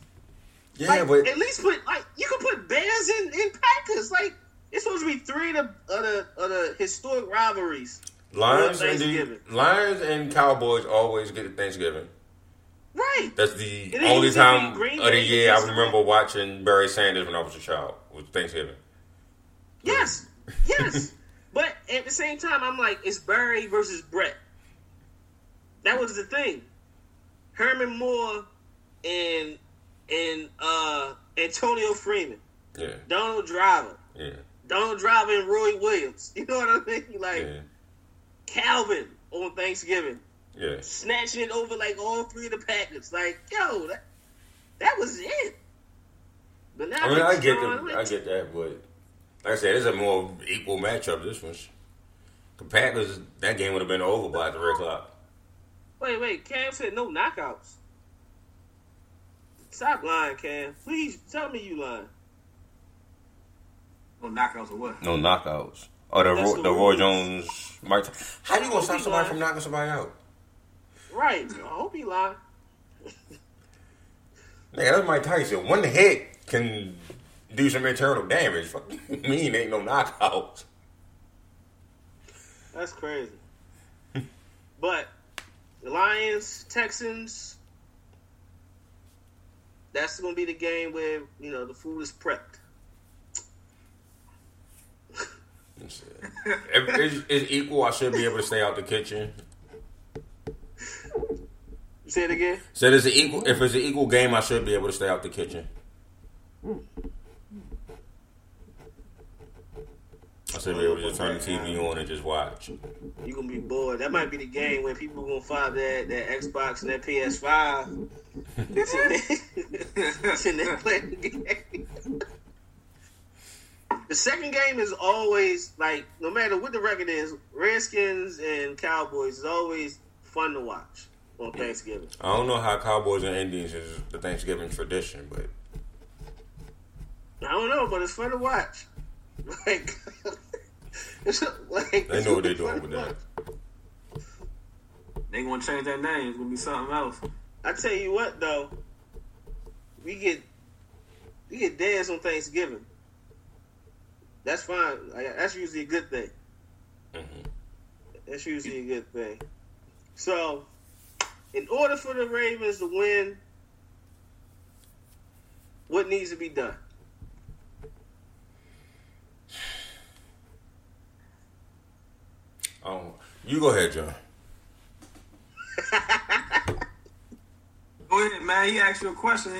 yeah, Like, but at least put like you could put Bears and, and Packers. Like it's supposed to be three of the of the, of the historic rivalries. Lions and the, Lions and Cowboys always get Thanksgiving. Right. That's the It only used to be time of the year I remember watching Barry Sanders when I was a child. Was Thanksgiving. Yes. Yes. but at the same time, I'm like, it's Barry versus Brett. That was the thing. Herman Moore and and uh Antonio Freeman, Yeah, Donald Driver, yeah, Donald Driver and Roy Williams. You know what I mean? Like yeah, Calvin on Thanksgiving, yeah. snatching it over like all three of the Packers. Like, yo, that that was it. But now I mean, I get the, I get that, but like I said, it's a more equal matchup. This one, the Packers, that game would have been over by three o'clock. Wait, wait. Cam said no knockouts. Stop lying, Cam. Please tell me you lying. No knockouts or what? No knockouts. Or the That's Roy, the the Roy. Jones. Mike. How you gonna stop somebody lying. from knocking somebody out? Right. I hope he lying. Nigga, that's Mike Tyson. One hit can do some internal damage. Fuck mean ain't no knockouts. That's crazy. but the Lions, Texans. That's gonna be the game where you know the food is prepped. It's, it's equal, I should be able to stay out the kitchen. Say it again. Said it's an equal. If it's an equal game, I should be able to stay out the kitchen. I should be able to just turn the TV on and just watch. You're gonna be bored. That might be the game when people gonna find that that Xbox and that PS5. Sitting there playing the game. The second game is always like, no matter what the record is, Redskins and Cowboys is always fun to watch on Thanksgiving. I don't know how Cowboys and Indians is the Thanksgiving tradition, but I don't know, but it's fun to watch. Like, it's like they know what they're doing with that. watch. They gonna change that name. It's gonna be something else. I tell you what, though, we get we get dads on Thanksgiving. That's fine. Like, that's usually a good thing. Mhm. That's usually a good thing. So, in order for the Ravens to win, what needs to be done? Oh, you go ahead, John. Go ahead, man. He asked you a question.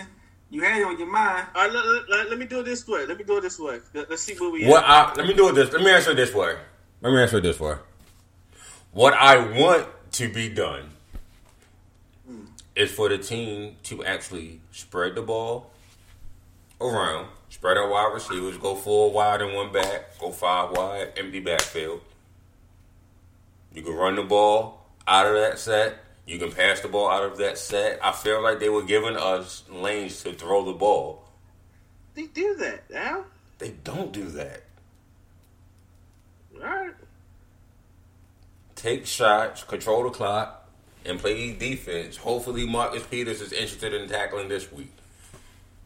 You had it on your mind. All right, let, let- let- let me do it this way. Let me do it this way. Let, us see where we What at. I, let me do it this. Let me answer it this way. Let me answer it this way. What I want to be done is for the team to actually spread the ball around, spread out wide receivers, go four wide and one back, go five wide, empty backfield. You can run the ball out of that set. You can pass the ball out of that set. I feel like they were giving us lanes to throw the ball. They do that now. They don't do that. All right. Take shots, control the clock, and play defense. Hopefully, Marcus Peters is interested in tackling this week.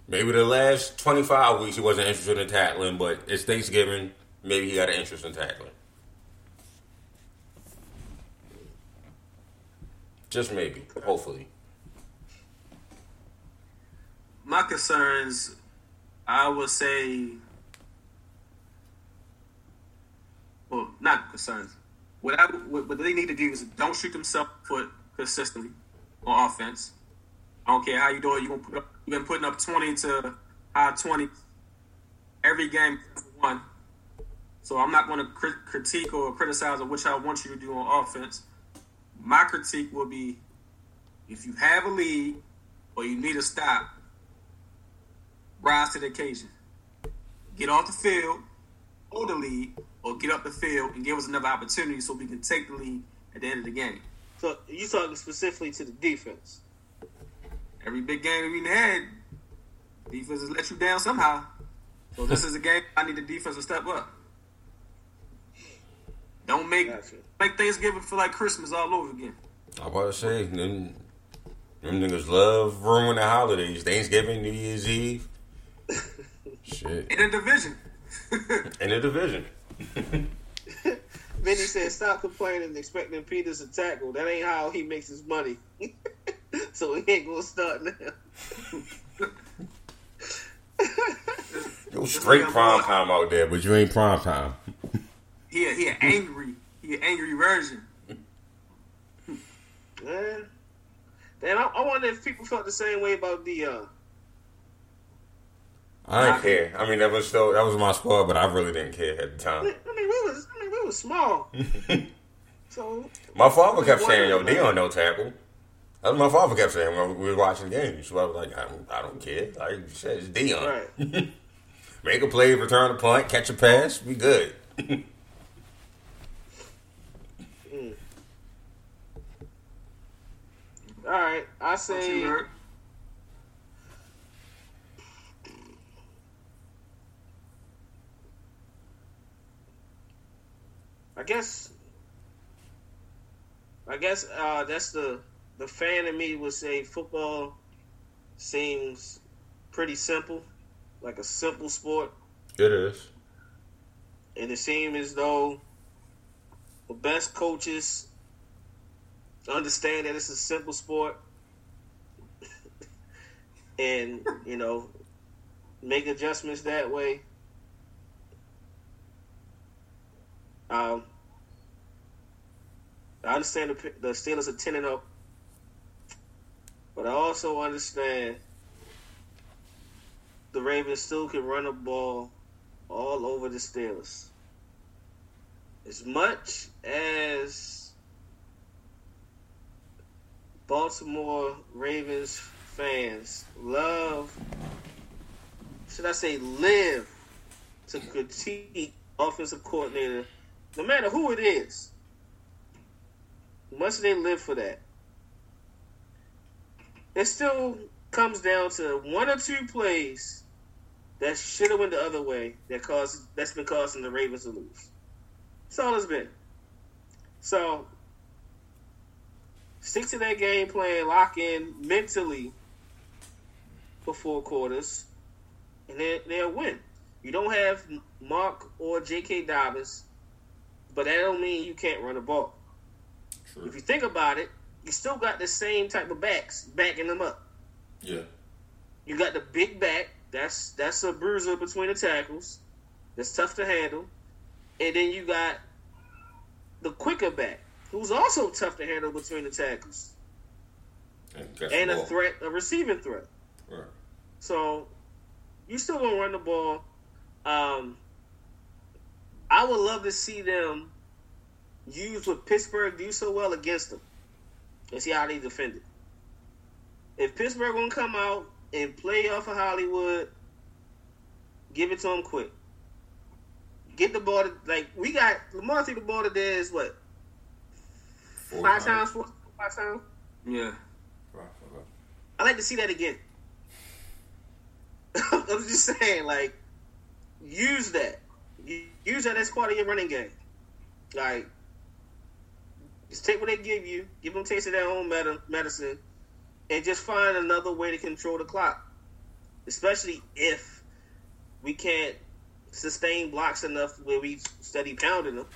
Maybe the last 25 weeks he wasn't interested in tackling, but it's Thanksgiving. Maybe he got an interest in tackling. Just maybe. Hopefully. My concerns, I would say, well, not concerns. What I what, what they need to do is don't shoot themselves foot consistently on offense. I don't care how you do it. You gonna put up, you've been putting up twenty to high twenty every game one. So I'm not going to crit- critique or criticize of which I want you to do on offense. My critique will be if you have a lead or you need a stop, rise to the occasion. Get off the field, hold the lead, or get up the field and give us another opportunity so we can take the lead at the end of the game. So you talking specifically to the defense? Every big game we had, defenses let you down somehow. So this is a game I need the defense to step up. Don't make Gotcha. make Thanksgiving feel like Christmas all over again. I about to say, them, them niggas love ruining the holidays. Thanksgiving, New Year's Eve. Shit. In the division. In the division. Vinny said, "Stop complaining and expecting Peters to tackle. That ain't how he makes his money. so he ain't gonna start now." Yo, straight prime time out there, but you ain't prime time. he a, he an angry he an angry version. Man. Damn, I, I wonder if people felt the same way about Deion. I didn't care. I mean, that was still that was my squad, but I really didn't care at the time. I mean, we was, I mean, we was small. so My father kept saying, "Yo, Deion no tackle." That's what my father kept saying when we were watching games. So I was like, "I don't, I don't care." Like you said, it's Deion. right. Make a play, return a punt, catch a pass, we good. Hmm. All right. I What say I guess I guess uh, that's the the fan in me would say football seems pretty simple, like a simple sport, It is. and it seems as though the best coaches understand that it's a simple sport, and you know make adjustments that way. Um, I understand the, the Steelers are 10 and 0, but I also understand the Ravens still can run the ball all over the Steelers. As much as Baltimore Ravens fans love, should I say, live to critique offensive coordinator, no matter who it is. Much they live for that. It still comes down to one or two plays that should have went the other way that caused that's been causing the Ravens to lose. That's all it's been. So stick to that game plan, lock in mentally for four quarters, and they, they'll win. You don't have Mark or J.K. Dobbins, but that don't mean you can't run the ball. If you think about it, you still got the same type of backs backing them up. Yeah. You got the big back. That's that's a bruiser between the tackles. That's tough to handle. And then you got the quicker back, who's also tough to handle between the tackles, And, and a ball. threat, a receiving threat. Right. So you still gonna run the ball. Um, I would love to see them use what Pittsburgh do so well against them, and see how they defend it. If Pittsburgh gonna come out and play off of Hollywood, give it to them quick. Get the ball. To, like we got Lamar threw the ball today is what Four five times, four, five times. Yeah. I like to see that again. I'm just saying, like, use that. Use that as part of your running game. Like, just take what they give you, give them a taste of their own med- medicine, and just find another way to control the clock. Especially if we can't sustain blocks enough where we steady pounding them.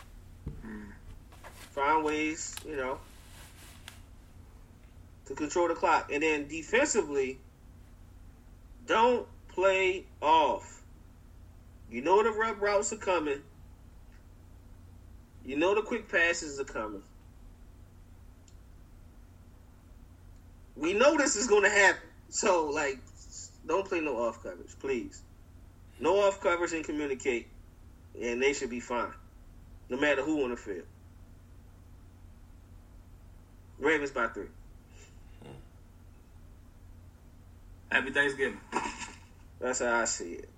Find ways, you know, to control the clock. And then defensively, don't play off. You know the rub routes are coming. You know the quick passes are coming. We know this is going to happen. So, like, don't play no off coverage, please. No off coverage and communicate, and they should be fine, no matter who on the field. Ravens by three. Happy Thanksgiving. That's how I see it.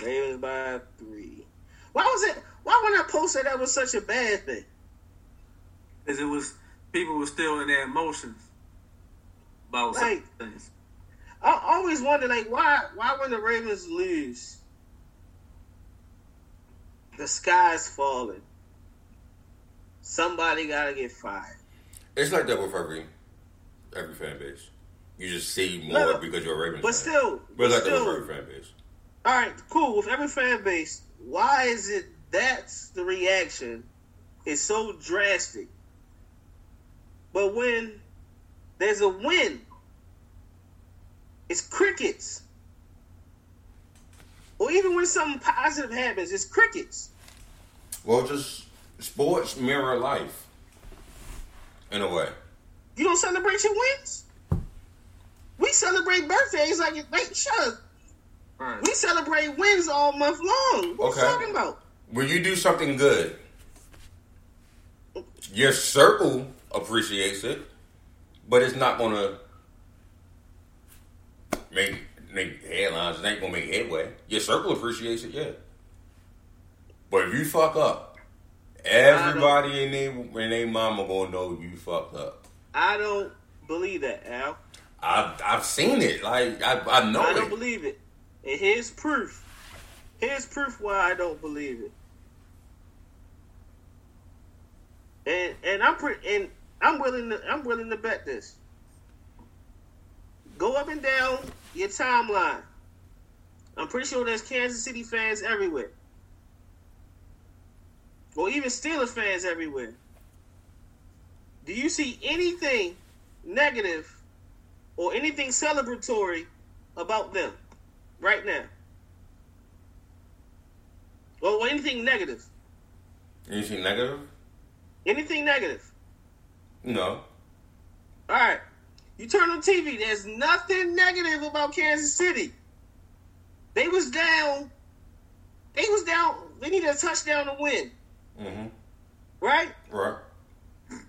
Ravens by three. Why was it? Why when I posted that was such a bad thing? Because it was people were still in their emotions about Like- certain things. I always wonder, like, why? Why when the Ravens lose, the sky's falling. Somebody gotta get fired. It's like that with every every fan base. You just see more No, no, because you're a Ravens But fan. still, but but it's like that with every fan base. All right, cool. With every fan base, why is it that's the reaction? Is so drastic. But when there's a win, it's crickets. Or even when something positive happens, it's crickets. Well, just sports mirror life in a way. You don't celebrate your wins. We celebrate birthdays like it. Like, shut up. Right. We celebrate wins all month long. What Okay. you talking about? When you do something good, your circle appreciates it, but it's not gonna make make headlines. It ain't gonna make headway. Your circle appreciates it, yeah. But if you fuck up, everybody in their in their mama gonna know you fucked up. I don't believe that, Al. I've I've seen it. Like I I know I don't believe it. And here's proof. Here's proof why I don't believe it. And and I'm pretty and I'm willing to I'm willing to bet this. Go up and down your timeline. I'm pretty sure there's Kansas City fans everywhere. Or even Steelers fans everywhere. Do you see anything negative or anything celebratory about them right now? Or, or anything negative? Anything negative? Anything negative? No. All right. You turn on TV. There's nothing negative about Kansas City. They was down. They was down. They needed a touchdown to win, Mm-hmm. right? Right.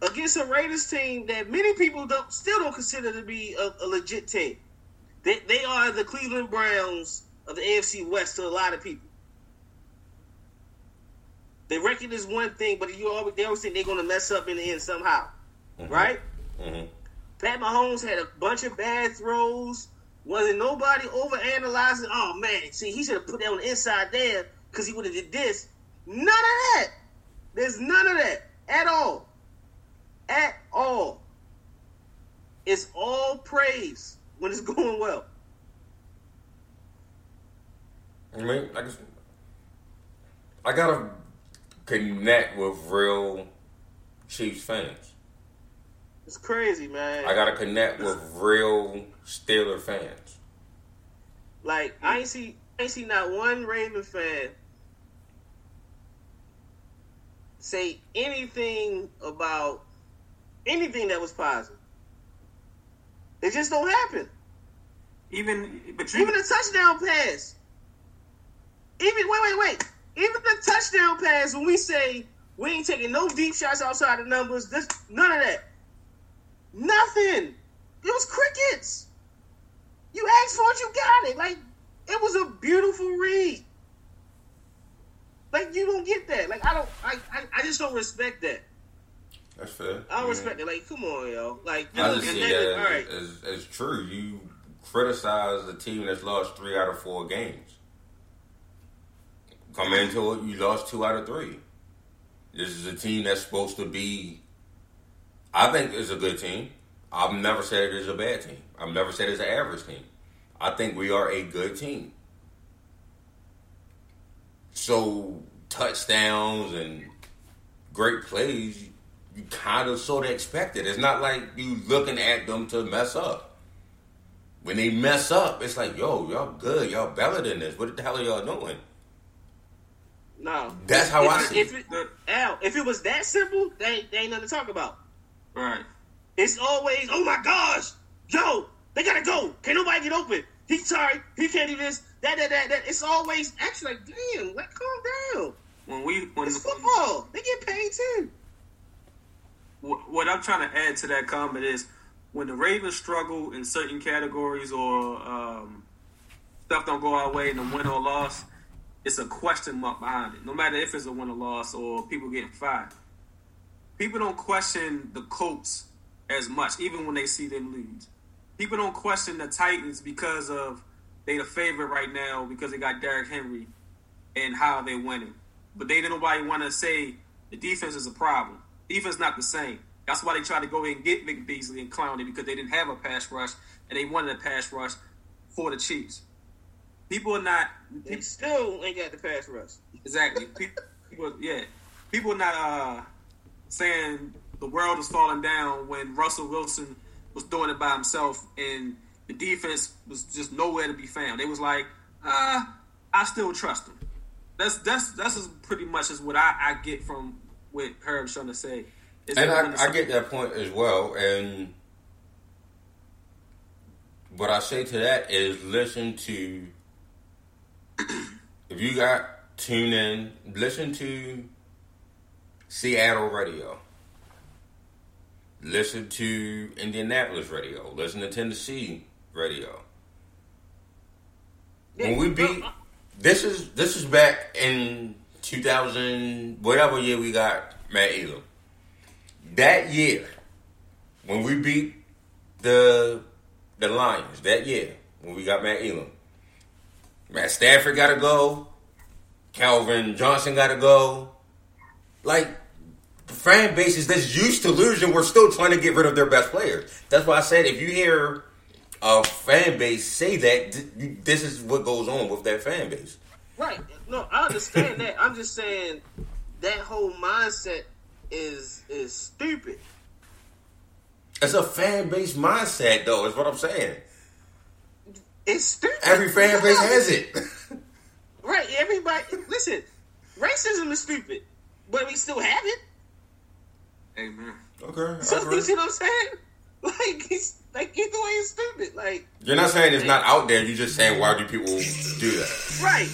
Against a Raiders team that many people don't still don't consider to be a, a legit team. They they are the Cleveland Browns of the AFC West to a lot of people. They record is one thing, but you always they always think they're gonna mess up in the end somehow, right? Mm-hmm. Pat Mahomes had a bunch of bad throws. Wasn't nobody over analyzing? Oh man, see, he should have put that on the inside there because he would have did this. None of that. There's none of that at all. At all. It's all praise when it's going well. I mean, I just I gotta connect with real Chiefs fans. It's crazy, man. I gotta connect with real Steeler fans. Like I ain't see, I ain't see not one Raven fan say anything about anything that was positive. It just don't happen. Even but you Even the touchdown pass. Even wait, wait, wait. Even the touchdown pass when we say we ain't taking no deep shots outside the numbers, this none of that. Nothing. It was crickets. You asked for it, you got it. Like it was a beautiful read. Like you don't get that. Like I don't. I I, I just don't respect that. That's fair. I don't Yeah. respect it. Like come on, yo. Like you I know, just and see that all right. as, as, as true. You criticize the team that's lost three out of four games. Come into it, you lost two out of three. This is a team that's supposed to be. I think it's a good team. I've never said it is a bad team. I've never said it's an average team. I think we are a good team. So touchdowns and great plays, you kind of sort of expect it. It's not like you looking at them to mess up. When they mess up, it's like, yo, y'all good, y'all better than this. What the hell are y'all doing? No, That's how if, I see if it. Al, if it was that simple, they, ain't- they ain't nothing to talk about. Right. It's always, oh my gosh, yo, they gotta go. Can't nobody get open. He's sorry, he can't do this. That, that, that, that. It's always actually like, damn, like calm down. When we when It's football. They get paid too. Wh- what I'm trying to add to that comment is when the Ravens struggle in certain categories or um, stuff don't go our way in a win or loss, it's a question mark behind it. No matter if it's a win or loss or people getting fired, people don't question the Colts as much, even when they see them lose. People don't question the Titans because of they the favorite right now because they got Derrick Henry and how they winning. But they didn't nobody want to say the defense is a problem. Defense not the same. That's why they tried to go in and get Vic Beasley and Clowney because they didn't have a pass rush and they wanted a pass rush for the Chiefs. People are not They still ain't got the pass rush. exactly. People, yeah, people are not uh, saying the world is falling down when Russell Wilson was doing it by himself and the defense was just nowhere to be found. They was like, uh, I still trust him. That's that's that's pretty much as what I, I get from what Herb's trying to say. Is And I, I get that point as well. And what I say to that is listen to, if you got tune in, listen to Seattle radio. Listen to Indianapolis radio. Listen to Tennessee radio. When we beat, this is this is back in 2000, whatever year we got Matt Elam. That year, when we beat the the Lions, that year when we got Matt Elam, Matt Stafford got to go, Calvin Johnson got to go. Like fan bases that's used to losing, we're still trying to get rid of their best players. That's why I said if you hear a fan base say that, this is what goes on with that fan base. Right. No, I understand that. I'm just saying that whole mindset is is stupid. It's a fan base mindset, though. Is what I'm saying. It's stupid. Every fan base has it. Right. Everybody listen, racism is stupid. But we still have it. Amen. okay, So I you see what I'm saying? Like it's like either way it's stupid. Like You're not saying it's not out there. You're just saying why do people do that? right.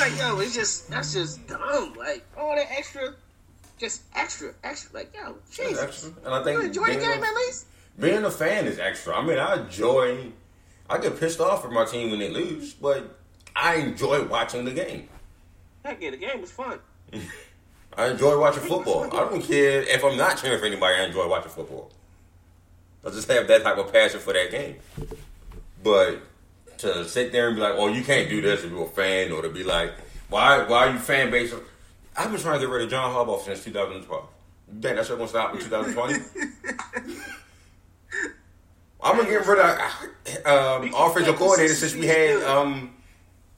Like yo, it's just that's just dumb. Like all that extra just extra, extra like yo, Jesus. And I think You enjoy the game a- at least? being a fan is extra. I mean, I enjoy. I get pissed off at my team when they lose, but I enjoy watching the game. Heck yeah, the game was fun. I enjoy watching football. I don't care if I'm not cheering for anybody. I enjoy watching football. I just have that type of passion for that game. But to sit there and be like, "Oh, you can't do this if you're a fan," or to be like, "Why? Why are you fan base?" I've been trying to get rid of John Harbaugh since 2012. You think that shit gonna stop in 2020? I'm gonna get rid of um, offensive coordinator since we had um,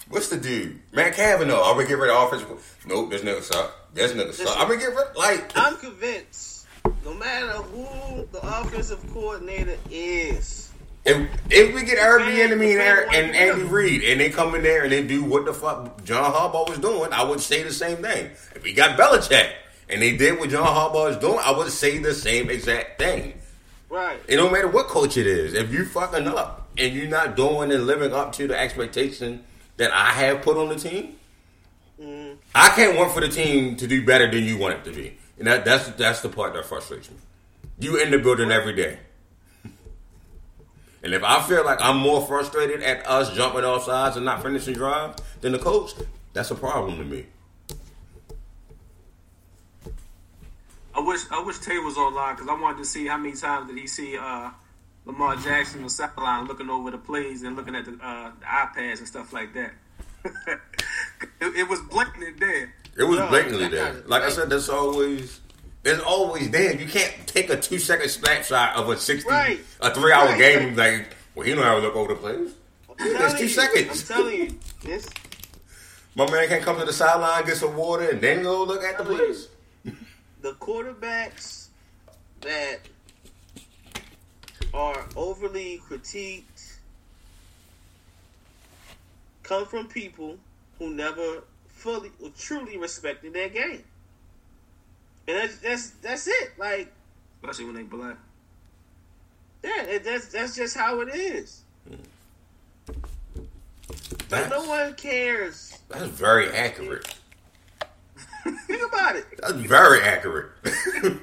what's the dude Matt Cavanaugh. I'm gonna get rid of offensive. Nope, this nigga suck. This nigga suck. I'm gonna get rid like I'm convinced, no matter who the offensive coordinator is, If, if we get Bieniemy and, Eric- and Andy Reid and they come in there and they do what the fuck John Harbaugh was doing, I would say the same thing. If we got Belichick and they did what John Harbaugh is doing, I would say the same exact thing. right? It don't matter what coach it is. If you fucking up and you're not doing and living up to the expectation that I have put on the team, I can't want for the team to do better than you want it to be. And that, that's that's the part that frustrates me. You in the building every day. And if I feel like I'm more frustrated at us jumping off sides and not finishing drives than the coach, that's a problem to me. I wish I wish Tay was online because I wanted to see how many times did he see uh, Lamar Jackson on the sideline looking over the plays and looking at the, uh, the iPads and stuff like that. it, it was blatantly there. It was blatantly there. Like I said, that's always it's always there. You can't take a two second snapshot of a sixty Right. a three hour Right. game like well he don't have to look over the. I'm That's two you, seconds. I'm telling you, this My man can't come to the sideline, get some water, and then go look at the plays. the quarterbacks that are overly critiqued come from people who never fully or truly respected their game. And that's that's that's it. Like, especially when they black. yeah, it- that's that's just how it is. Like, That's, no one cares. that's very accurate. Think about it. That's very accurate. Think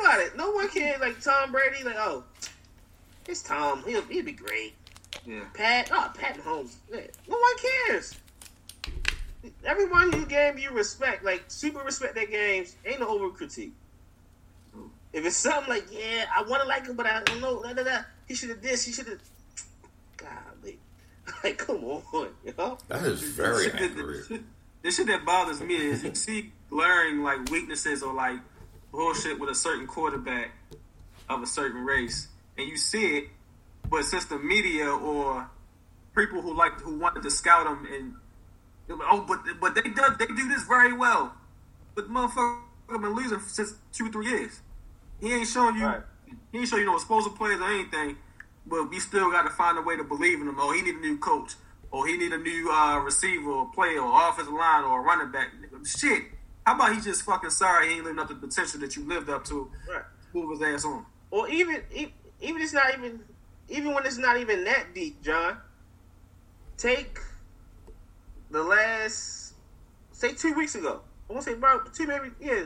about it. No one cares. Like Tom Brady. Like, oh, it's Tom. He'll he'll be great. Yeah. Pat, oh, Pat Mahomes. Yeah, No one cares. Everyone who gave you respect, like super respect their games, ain't no over critique. If it's something like, yeah, I want to like him, but I don't know, da, da, da. he should have this, he should have. Golly, like, come on, yo. that is very shit that- accurate. The shit that bothers me is you see glaring like weaknesses or like bullshit with a certain quarterback of a certain race, and you see it, but since the media or people who like who wanted to scout him and oh, but but they do they do this very well, but motherfucker been losing since two or three years. He ain't showing you Right. he ain't showing you no explosive plays or anything, but we still got to find a way to believe in him. Oh, he need a new coach. Or he need a new uh, receiver or player or offensive line or a running back. Shit. How about he just fucking sorry he ain't living up to the potential that you lived up to? Right. Move his ass on. Or even, even it's not even, even when it's not even that deep, John. Take the last, say two weeks ago. I want to say about two, maybe yeah,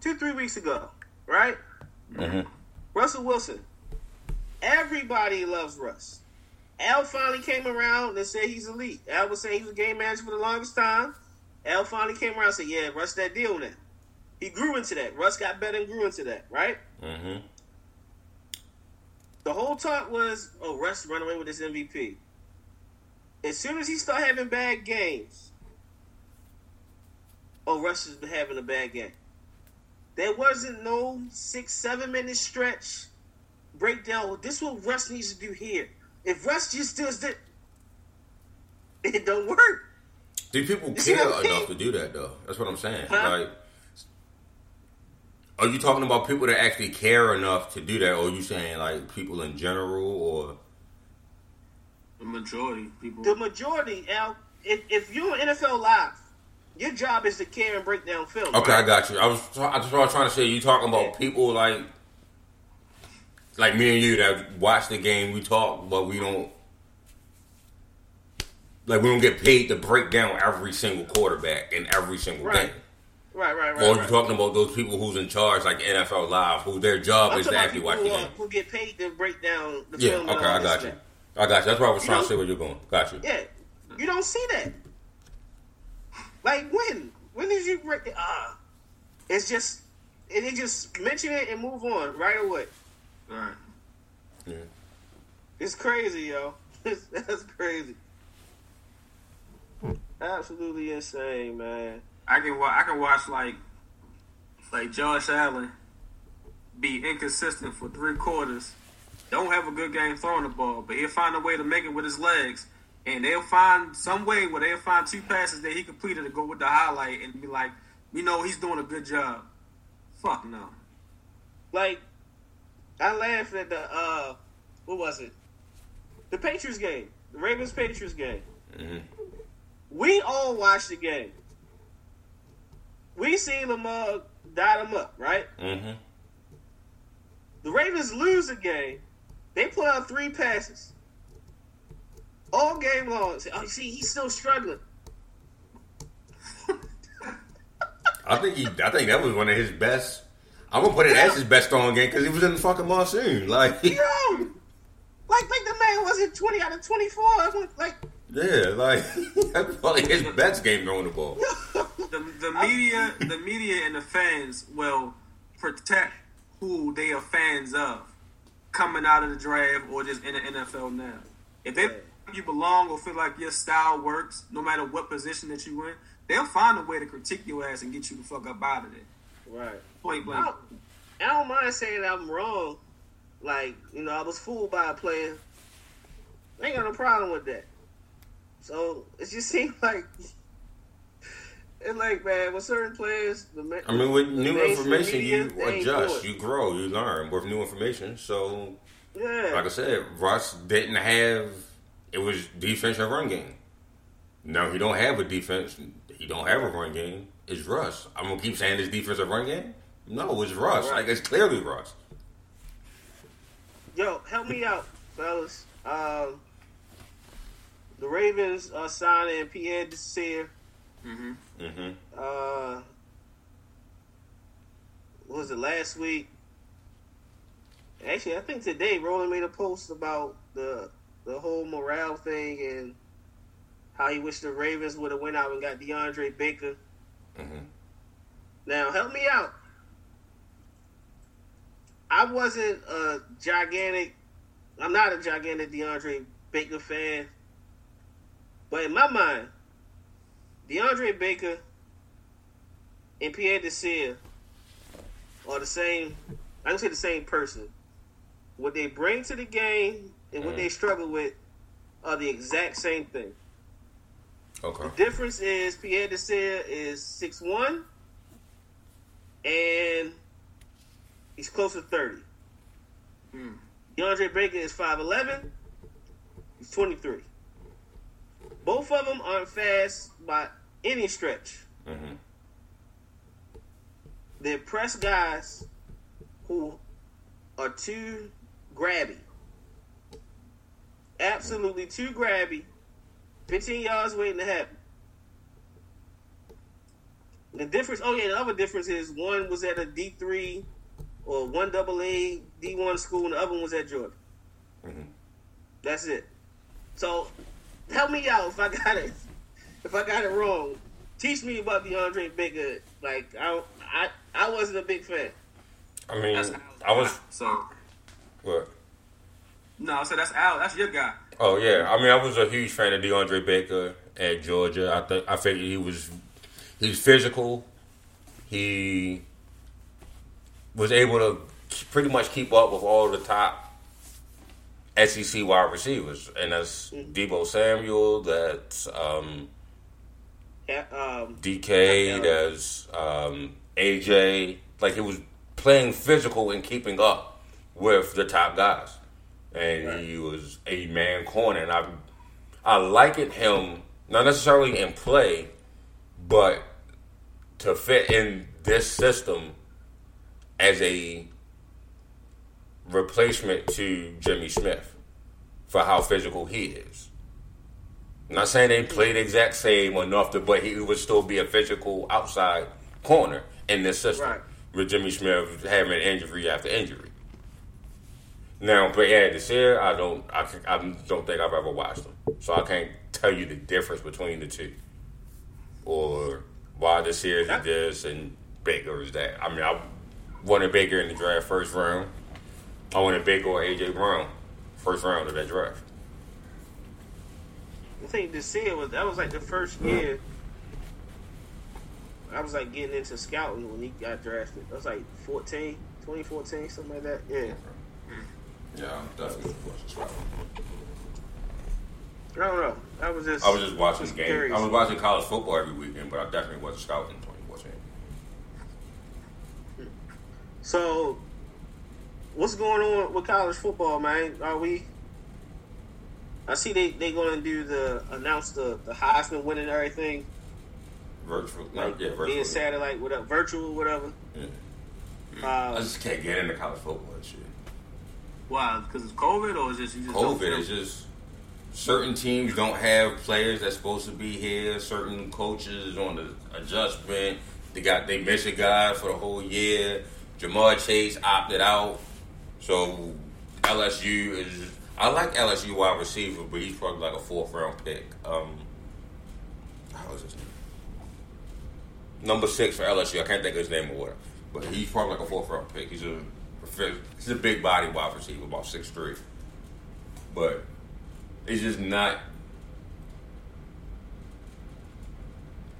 two three weeks ago, right? Mhm. Russell Wilson. Everybody loves Russ. Al finally came around and said he's elite. Al was saying he was a game manager for the longest time. Al finally came around and said, "Yeah, Russ that deal now." He grew into that. Russ got better and grew into that, right? hmm The whole talk was, "Oh, Russ run away with this MVP." As soon as he start having bad games, oh, Russ is having a bad game. There wasn't no six, seven minute stretch breakdown. This is what Russ needs to do here. If Russ just does that, it don't work. Do people You care what I mean? enough to do that though? That's what I'm saying. Huh? Like, are you talking about people that actually care enough to do that, or are you saying like people in general, or The majority of people. The majority, Al, if, if you're on NFL Live, your job is to care and break down film. Okay, right? I got you. I was I just was trying to say you talking about Yeah. people like like me and you that watch the game. We talk, but we don't like we don't get paid to break down every single quarterback in every single Right. game. Right, right, right. Or are you right. talking about those people who's in charge, like NFL Live, who their job I'm is to actually watch the game? who get paid to break down the Yeah, film. and okay, I got you. stuff. I got you. That's why I was You trying to say where you're going. Got you. Yeah, you don't see that. Like when? When did you break it? Ah, it's just, and they just mention it and move on right away. Right. Yeah. It's crazy, yo. That's crazy. Absolutely insane, man. I can wa- I can watch like like Josh Allen be inconsistent for three quarters. Don't have a good game throwing the ball, but he'll find a way to make it with his legs. And they'll find some way where they'll find two passes that he completed to go with the highlight and be like, we know he's doing a good job. Fuck no. Like, I laughed at the uh, what was it? The Patriots game, the Ravens Patriots game. Mhm. We all watched the game. We seen Lamar dot him up, right? Mm-hmm. The Ravens lose the game. They put out three passes all game long. Oh, see, he's still struggling. I think he. I think that was one of his best. I'm gonna put it as his best throwing game because he was in the fucking monsoon. Like, Yo, like like the man wasn't twenty out of twenty four. Like yeah, like that's probably his best game throwing the ball. The, the media, the media, and the fans will protect who they are fans of coming out of the draft or just in the NFL now. If they you belong or feel like your style works, no matter what position that you in, they'll find a way to critique your ass and get you the fuck up out of there. Right. Point I blank. don't, I don't mind saying I'm wrong. Like, you know, I was fooled by a player. I ain't got no problem with that. So it just seems like it's like man, with certain players, the I mean, with new information, media, you adjust, you grow, you learn with new information. So, yeah, like I said, Russ didn't have it was defense and run game. Now he don't have a defense. He don't have a run game. It's Russ. I'm gonna keep saying this defense and run game. No, it's Russ. Right. Like it's clearly Russ. Yo, help me out, fellas. Um, the Ravens are signing Pierre Desir. Mm-hmm. hmm Uh, what was it last week? Actually, I think today Roland made a post about the the whole morale thing and how he wished the Ravens would have went out and got DeAndre Baker. hmm Now, help me out. I wasn't a gigantic. I'm not a gigantic DeAndre Baker fan, but in my mind, DeAndre Baker and Pierre Desir are the same. I can say the same person. What they bring to the game and what Mhm. they struggle with are the exact same thing. Okay. The difference is Pierre Desir is six one, and he's close to thirty. Mm. DeAndre Baker is five eleven. He's twenty three. Both of them aren't fast by any stretch. hmm They're press guys who are too grabby. Absolutely too grabby. 15 yards waiting to happen. The difference, oh yeah, the other difference is one was at a D3 or one double A D1 school and the other one was at Georgia. hmm That's it. So help me out if I got it if I got it wrong. Teach me about DeAndre Baker. Like I I I wasn't a big fan. I mean, That's I was so. what? No, so that's Al. That's your guy. Oh yeah, I mean, I was a huge fan of DeAndre Baker at Georgia. I think I figured he was he's physical. He was able to pretty much keep up with all the top SEC wide receivers, and that's Deebo Samuel, that's um, Yeah, Um, DK, that's um, AJ. Like he was playing physical and keeping up with the top guys, and Right. he was a man corner. And I, I likened him not necessarily in play, but to fit in this system as a replacement to Jimmy Smith for how physical he is. I'm not saying they played the exact same enough to, but he would still be a physical outside corner in this system Right. with Jimmy Smith having injury after injury. Now, but yeah, this year I don't, I, I don't think I've ever watched them, so I can't tell you the difference between the two, or why this year is this and Baker is that. I mean, I wanted Baker in the draft first round. I wanted Baker or AJ Brown first round of that draft. I think this year was that was like the first year. I was like getting into scouting when he got drafted. That was like 14, 2014, something like that. Yeah. Yeah, definitely was. I don't know. I was just I was just watching just games. curious. I was watching college football every weekend, but I definitely wasn't scouting in 2014. So, what's going on with college football, man? Are we? I see they they going to do the announce the the Heisman winning and everything Virtual, like yeah, virtual. being satellite whatever virtual whatever. Yeah. I Uh, just can't get into college football and shit. Why? Because it's COVID, or is just just COVID It's just certain teams don't have players that's supposed to be here. Certain coaches on the adjustment. They got they miss a guy for the whole year. Ja'Marr Chase opted out, so LSU is. I like LSU wide receiver, but he's probably like a fourth round pick. Um, how is his name? Number six for LSU. I can't think of his name or whatever, but he's probably like a fourth round pick. He's a he's a big body wide receiver, about six three. But It's just not.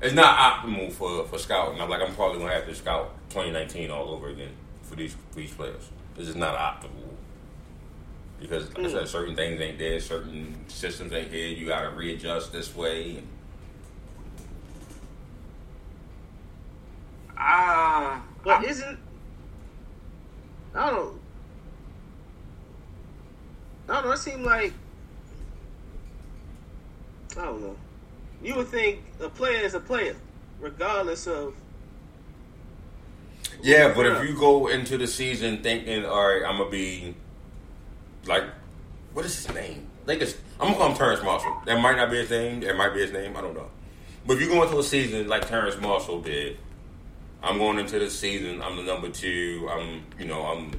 It's not optimal for for scouting. I'm like I'm probably gonna have to scout 2019 all over again for these for these players. It's just not optimal because like I said, certain things ain't there, certain systems ain't here. You got to readjust this way. Ah, But I- isn't I don't know. I don't know. It seemed like I don't know. You would think a player is a player, regardless of Yeah, but if you go into the season thinking, all right, I'm gonna be like, what is his name? Like, it's, I'm gonna call him Terrence Marshall. That might not be his name. That might be his name. I don't know. But if you go into a season like Terrence Marshall did, I'm going into the season. I'm the number two. I'm, you know, I'm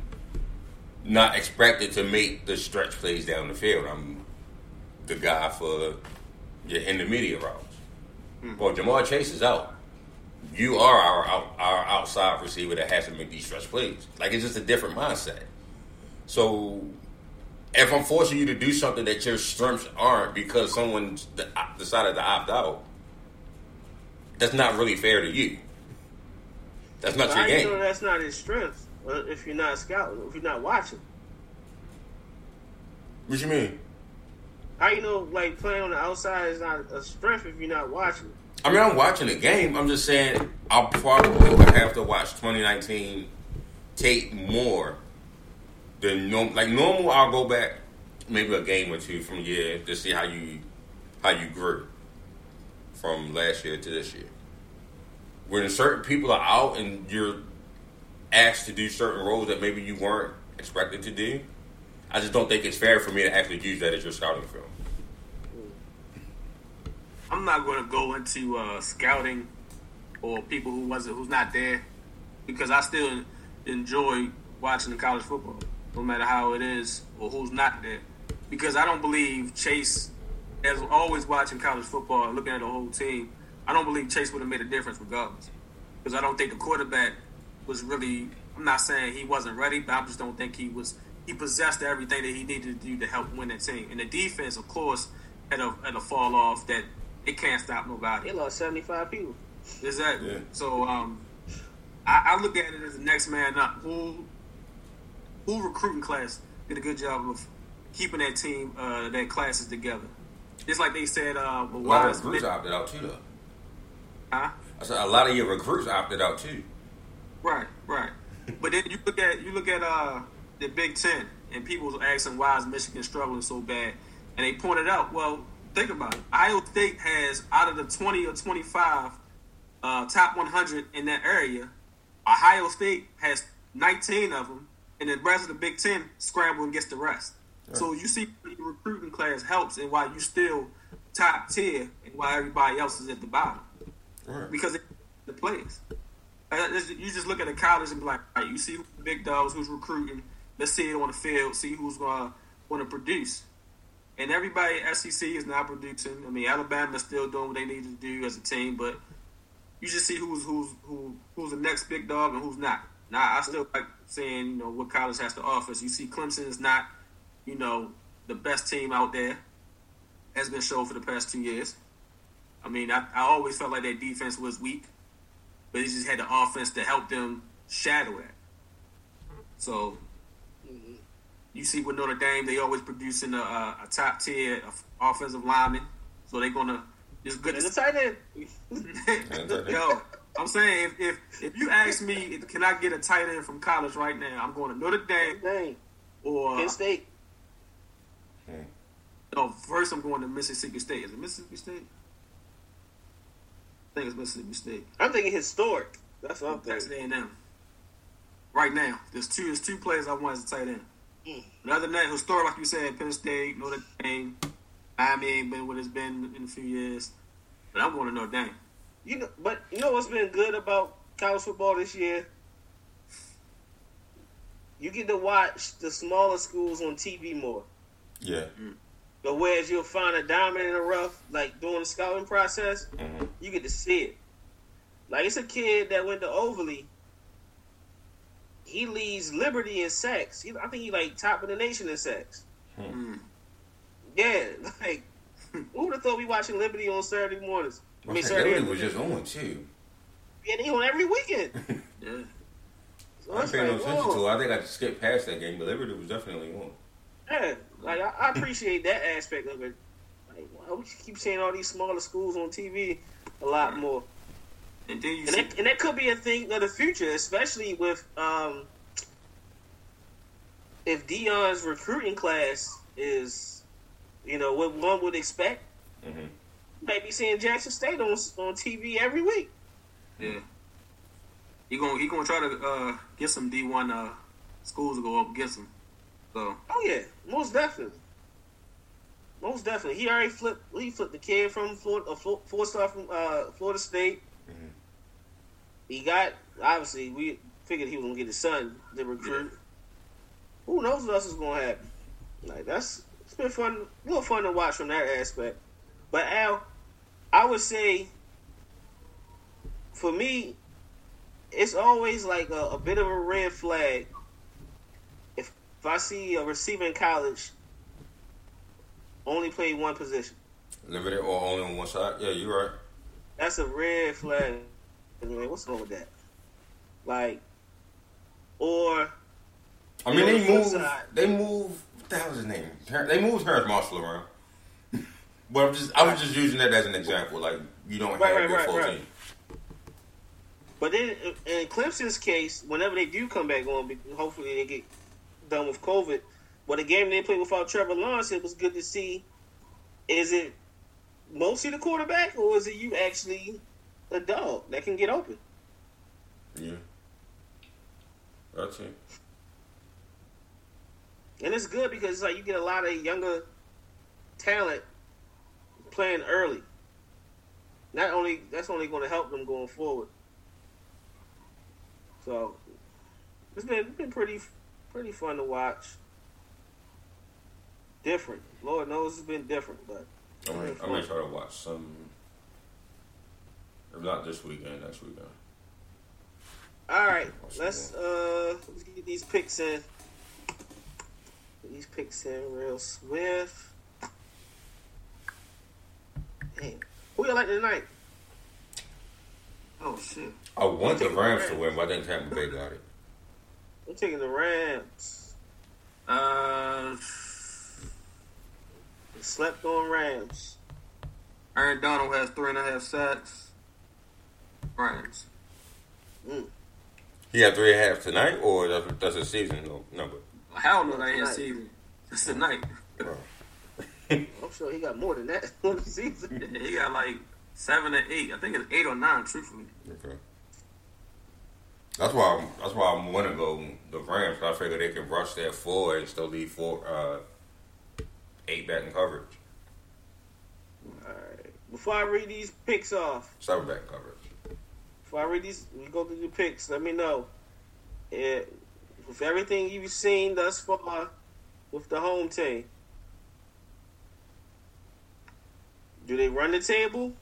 not expected to make the stretch plays down the field. I'm the guy for your intermediate routes. Hmm. Well, Ja'Marr Chase is out you are our our outside receiver that has to make these stretch plays. Like it's just a different mindset. So if I'm forcing you to do something that your strengths aren't because someone decided to opt out, that's not really fair to you. That's not how your game. that's not his strength. uh, If you're not scouting, if you're not watching, What you mean? how you know like playing on the outside is not a strength if you're not watching? I mean, I'm watching the game. I'm just saying I'll probably have to watch 2019 tape more than normal. Like normal, I'll go back maybe a game or two from year to see how you how you grew from last year to this year. When certain people are out and you're asked to do certain roles that maybe you weren't expected to do, I just don't think it's fair for me to actually use that as your scouting film. I'm not going to go into uh, scouting or people who wasn't who's not there because I still enjoy watching the college football, no matter how it is or who's not there. Because I don't believe Chase, as always watching college football, looking at the whole team, I don't believe Chase would have made a difference regardless. Because I don't think the quarterback was really. I'm not saying he wasn't ready, but I just don't think he was. He possessed everything that he needed to do to help win that team. And the defense, of course, had a had a fall off that it can't stop nobody. They lost 75 people. Exactly. Yeah. So um, I, I look at it as the next man up. Who who recruiting class did a good job of keeping that team, uh, that classes together. Just like they said, uh, A lot of Wise, recruits opted out too, though. huh? I said a lot of your recruits opted out too. Right, right. but then you look at you look at uh, the Big Ten, and people was asking why is Michigan struggling so bad, and they pointed out, well, think about it. Iowa State has out of the twenty or twenty five uh, top one hundred in that area, Ohio State has nineteen of them, and the rest of the Big Ten scramble and gets the rest. So you see, the recruiting class helps, and why you still top tier, and why everybody else is at the bottom Right. because it, the players. Uh, You just look at the college and be like, right, you see who the big dogs, who's recruiting. Let's see it on the field, see who's gonna want to produce. And everybody SEC is not producing. I mean, Alabama's still doing what they need to do as a team, but you just see who's who's who who's the next big dog and who's not. Now, I still like saying, you know, what college has to offer. So you see, Clemson is not, you know, the best team out there. Has been shown for the past two years. I mean, I, I always felt like their defense was weak, but they just had the offense to help them shadow it. So, you see with Notre Dame, they always producing a, a, a top tier offensive lineman. So they're gonna just good. And the tight end. Yo, I'm saying if, if if you ask me, can I get a tight end from college right now? I'm going to Notre Dame Dang. or Penn State. no. First, I'm going to Mississippi State. Is it Mississippi State? I think it's Mississippi State. I'm thinking historic. That's what I'm That's thinking. A and M. Right now, there's two. There's two players I want as a tight end. But other than that, historic, like you said, Penn State, Notre Dame. Miami ain't been what it's been in a few years. But I'm going to Notre Dame. You know, but you know what's been good about college football this year? You get to watch the smaller schools on TV more. Yeah. But whereas you'll find a diamond in the rough, like during the scouting process, Mhm. you get to see it. Like it's a kid that went to Overly. He leads Liberty in sex. He, I think he like top of the nation in sex. Mm. Yeah, like who would have thought we watching Liberty on Saturday mornings? I mean, Saturday Liberty was just on too. Yeah, they on every weekend. Yeah. So I paid no like, attention whoa. to. it. I think I skipped past that game, but Liberty was definitely on. Yeah, like I, I appreciate that aspect of it. Like, why would you keep seeing all these smaller schools on TV a lot more? And then you And see, that, and that could be a thing of the future, especially with um, if Deion's recruiting class is, you know, what one would expect. Mm-hmm. You might be seeing Jackson State on on TV every week. yeah, he gonna he gonna try to uh, get some D one uh, schools to go up against him. So Oh yeah, most definitely. Most definitely, he already flipped. He flipped the kid from Florida, a four, star from uh, Florida State. Mhm. He got obviously we figured he was gonna get his son the recruit. Who knows what else is gonna happen? Like that's it's been fun, a little fun to watch from that aspect. But Al, I would say for me, it's always like a, a bit of a red flag if if I see a receiver in college only play one position. Limited or only on one side? Yeah, you're right. That's a red flag. What's wrong with that? Like, or I mean, they move. side- They move. What the hell is his name? They moved Terrence Marshall around. but I'm just. I was just using that as an example. Like you don't have Right, right, your right, full right. team. But then in Clemson's case, whenever they do come back on, hopefully they get done with COVID. But the game they played without Trevor Lawrence, it was good to see. Is it mostly the quarterback, or is it you actually a dog that can get open? Yeah. That's it. And it's good because it's like you get a lot of younger talent playing early. Not only that's only going to help them going forward. So it's been been pretty pretty fun to watch. Different, Lord knows it's been different, but I'm I'm gonna try to watch some. If not this weekend, next weekend. All right, let's uh let's get these picks in. Get these picks in real swift. Damn. Who you like tonight? oh shit, I want the taking the Rams to win, but I think Tampa Bay got it. I'm taking the Rams. uh, Slept on Rams. Aaron Donald has three and a half sacks. Rams. He had three and a half tonight, or that's, that's a season no, number. Hell no, that ain't Tonight. season. It's tonight. Bro. I'm sure he got more than that on the season. he got like seven or eight. I think it's eight or nine. Truthfully, Okay. That's why I'm, that's why I'm want to go the Rams. I figure they can rush that four and still leave four, uh, eight back in coverage, All right. Before I read these picks off, seven back in coverage. Before I read these, we go through the picks. Let me know. Yeah, with everything you've seen thus far with the home team, do they run the table?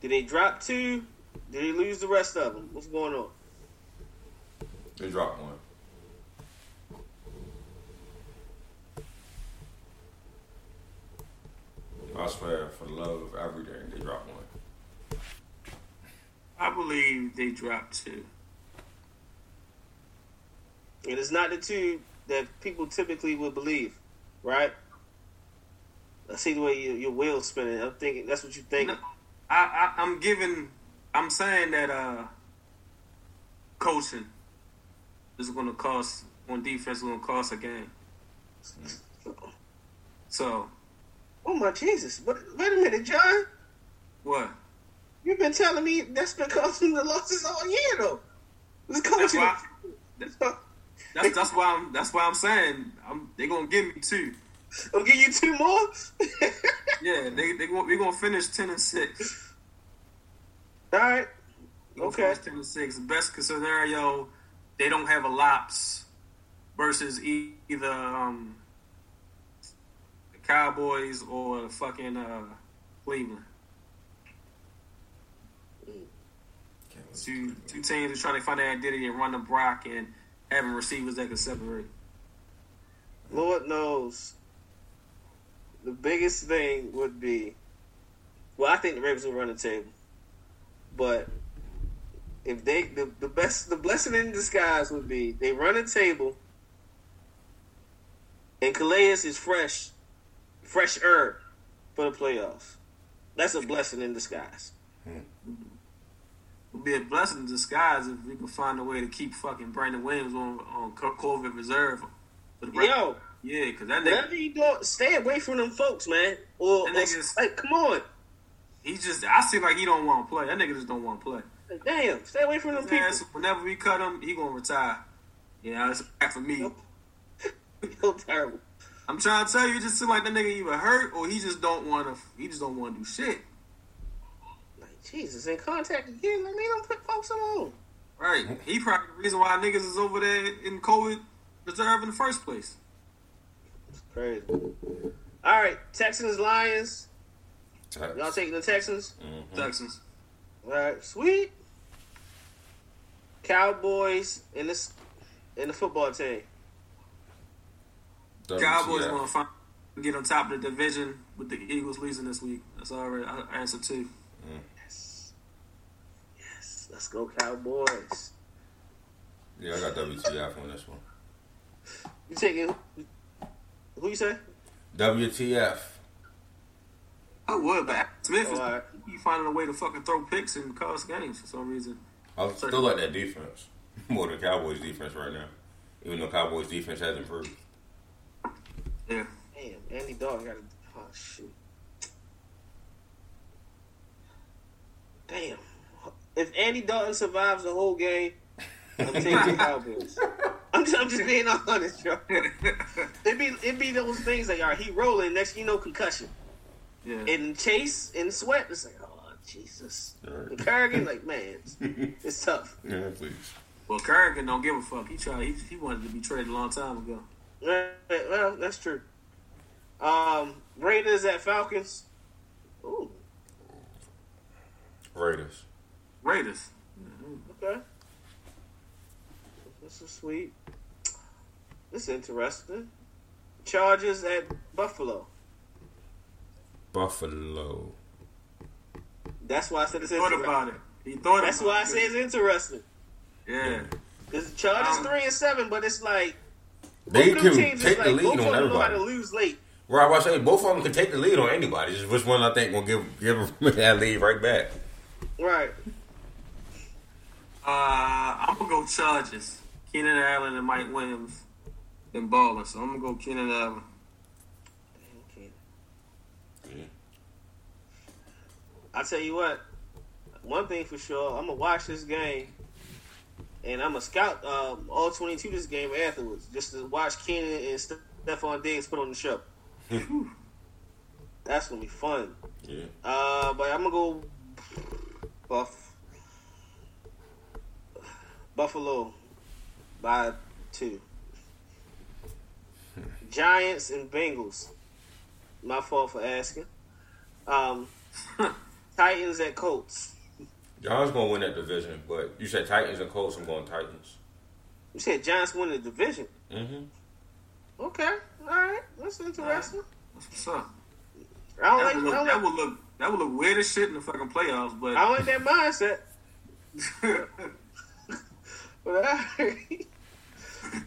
Do they drop two? Do they lose the rest of them? What's going on? They dropped one. I swear, for the love of everything. I believe they dropped two. And it's not the two that people typically would believe, right? I see the way your, your wheels spinning. I'm thinking that's what you think. No, I, I I'm giving. I'm saying that uh, coaching is going to cost on defense. Going to cost a game. So Oh my Jesus! But wait a minute, John. what? You've been telling me that's been the losses all year, though. The That's coaching. why. That's that's why I'm that's why I'm saying I'm. They're gonna give me two. I'll give you two more. Yeah, they they going we gonna finish ten and six. all right. Gonna Okay. ten and six. Best scenario, they don't have a lapse versus either um the Cowboys or fucking uh Cleveland. Two two teams are trying to find their identity and run the block and having receivers that can separate. Lord knows. the biggest thing would be, well, I think the Ravens will run the table, but if they the, the best the blessing in disguise would be they run a table, and Calais is fresh, fresh herb for the playoffs. That's a blessing in disguise. Hmm. It'd be a blessing in disguise if we could find a way to keep fucking Brandon Williams on on COVID reserve. For the Yo, yeah, because that nigga, whatever you do, stay away from them folks, man. Or, That or nigga's- like, come on, He just. I see like he don't want to play. That nigga just don't want to play. Like, damn, stay away from them people. So whenever we cut him, he gonna retire. Yeah, it's a fact for me. Yo, terrible. I'm trying to tell you, it just seem like that nigga either hurt or he just don't want to. He just don't want to do shit. Like Jesus, in contact again. Let me don't put folks alone. Right? He probably the reason why niggas is over there in COVID reserve in the first place. It's crazy. All right, Texans Lions. Tax. Y'all taking the Texans? Mhm. Texans. All right, sweet. Cowboys in this in the football team. WTF. Cowboys gonna find, get on top of the division with the Eagles losing this week. That's already I answered two. Yes. Yes. Let's go Cowboys. Yeah, I got WTF on this one. You taking who you say? WTF. I would, but Smith is Oh, all right. he finding a way to fucking throw picks and cost games for some reason. I still like that defense more than Cowboys defense right now. Even though Cowboys defense has improved. Yeah. Damn, Andy Dalton got a oh shoot. Damn. If Andy Dalton survives the whole game, I'm taking the Cowboys. I'm just, I'm just being honest, yo. It be it be those things like, all right, he rolling. Next, you know, concussion. Yeah. And Chase and Sweat, it's like, oh Jesus. And Kerrigan, like, man, it's, it's tough. Yeah, please. well, Kerrigan don't give a fuck. He tried. He, he wanted to be traded a long time ago. Right, Well, that's true. Um, Raiders at Falcons. Ooh, Raiders. Raiders. okay. This is sweet. This is interesting. Chargers at Buffalo. Buffalo. That's why I said it's He thought interesting. about it. He thought That's about why I it. say it's interesting. Yeah. Because the Chargers Um, three and seven, but it's like They both can teams take is the like lead both on them know how to lose late. Right, I was saying both of them can take the lead on anybody. Just which one I think will give give them that lead right back. Right. Uh, I'm gonna go Chargers. Keenan Allen and Mike Williams been balling, so I'm gonna go Keenan Allen. Yeah. I tell you what, one thing for sure, I'm gonna watch this game, and I'm gonna scout um, all 22 this game afterwards, just to watch Keenan and Stefon Diggs put on the show. That's gonna be fun. Yeah. Uh, but I'm gonna go Buff Buffalo by two. Giants and Bengals. My fault for asking. Um, Titans at Colts. John's gonna win that division, but you said Titans and Colts. I'm going Titans. You said Giants win the division. Mm-hmm. Okay, all right, that's interesting. That's what's up. I don't That like, would, look, don't that like, would look that would look weird as shit in the fucking playoffs, but I don't like that mindset. But all right.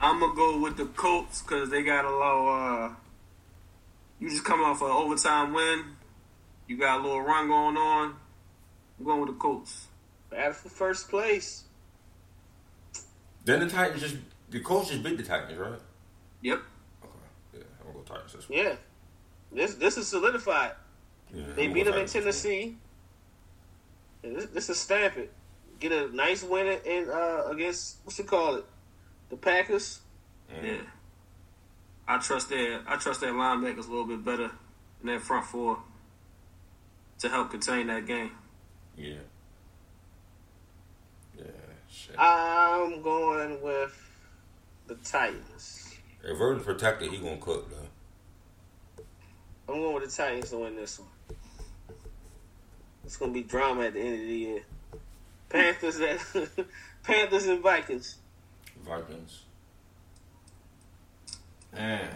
I'm gonna go with the Colts because they got a low. Uh, you just come off an overtime win. You got a little run going on. I'm going with the Colts. battle for first place. Then the Titans just the Colts just beat the Titans, right? Yep. Okay. Yeah, I'm gonna go Titans this one. Yeah, this this is solidified. Yeah, They I'm beat them in Titans this. Tennessee. This, this is stamp it. Get a nice win in uh, against what's it call it, the Packers. Mhm. Yeah. I trust their I trust their linebackers a little bit better than that front four to help contain that game. Yeah. Yeah. Shit. I'm going with the Titans. if Vernon protected, he gonna cook though. I'm going with the Titans to win this one. It's gonna be drama at the end of the year. Panthers Panthers and Vikings. Vikings. Man,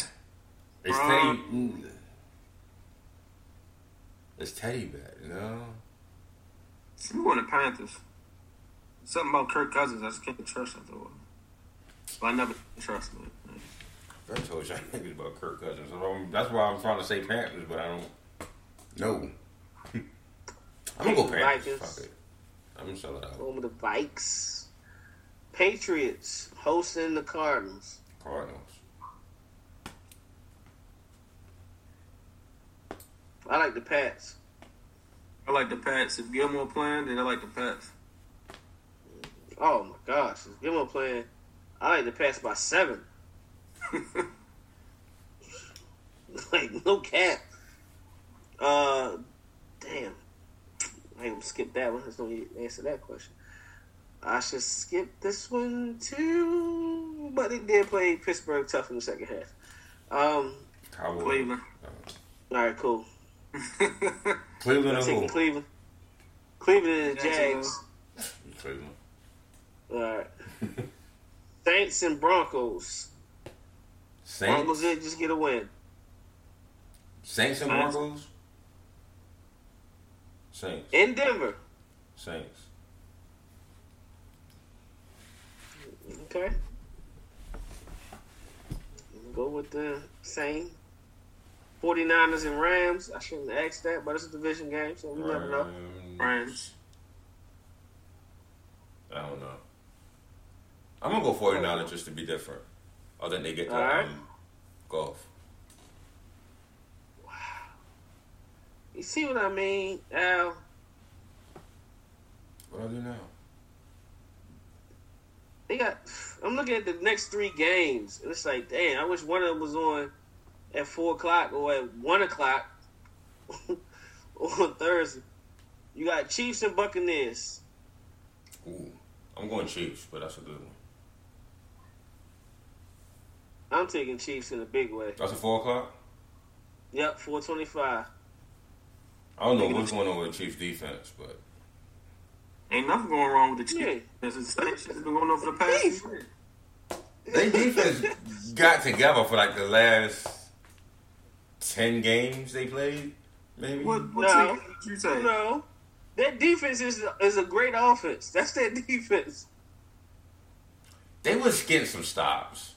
It's Um, Teddy. mm. It's Teddy bad, you know. I'm going to Panthers. Something about Kirk Cousins, I just can't trust him. Though. But I never trust him. I told y'all niggas about Kirk Cousins. So that's why I'm trying to say Panthers, but I don't know. I'm gonna go Panthers. Vikings. Fuck it. I'm gonna sell it out. Home of the Vikes. Patriots hosting the Cardinals. Cardinals. I like the Pats. I like the Pats. If Gilmore playing, then I like the Pats. Oh my gosh, if Gilmore playing, I like the Pats by seven. like no cap. Uh, damn. I ain't gonna skip that one. Let's don't answer that question. I should skip this one too, but they did play Pittsburgh tough in the second half. Um, Cowboys. Cleveland. all right, cool. Cleveland I'm and taking who? Cleveland. Cleveland and the Jags. Cleveland. All right. Saints and Broncos. Broncos Saints. did just get a win. Saints and Saints. Broncos. Saints. In Denver. Saints. Okay. Go with the same. 49ers and Rams. I shouldn't have asked that, but it's a division game, so we never know. Rams. Rams. I don't know. I'm gonna go 49ers just to be different. I think they get the All right. um, golf. You see what I mean, Al? What do I do now? They got. I'm looking at the next three games, and it's like, damn, I wish one of them was on at four o'clock or at one o'clock on Thursday. You got Chiefs and Buccaneers. Ooh, I'm going Chiefs, but that's a good one. I'm taking Chiefs in a big way. That's a four o'clock. Yep, 425. I don't know what's going on with the Chiefs defense, but Ain't nothing going wrong with the Yeah. Chiefs. This is Saints. It's been going on for the past Chiefs. years. they defense got together for like the last ten games they played. Maybe. What, what No. team did you say? No, that defense is is a great offense. That's their defense. They was getting some stops.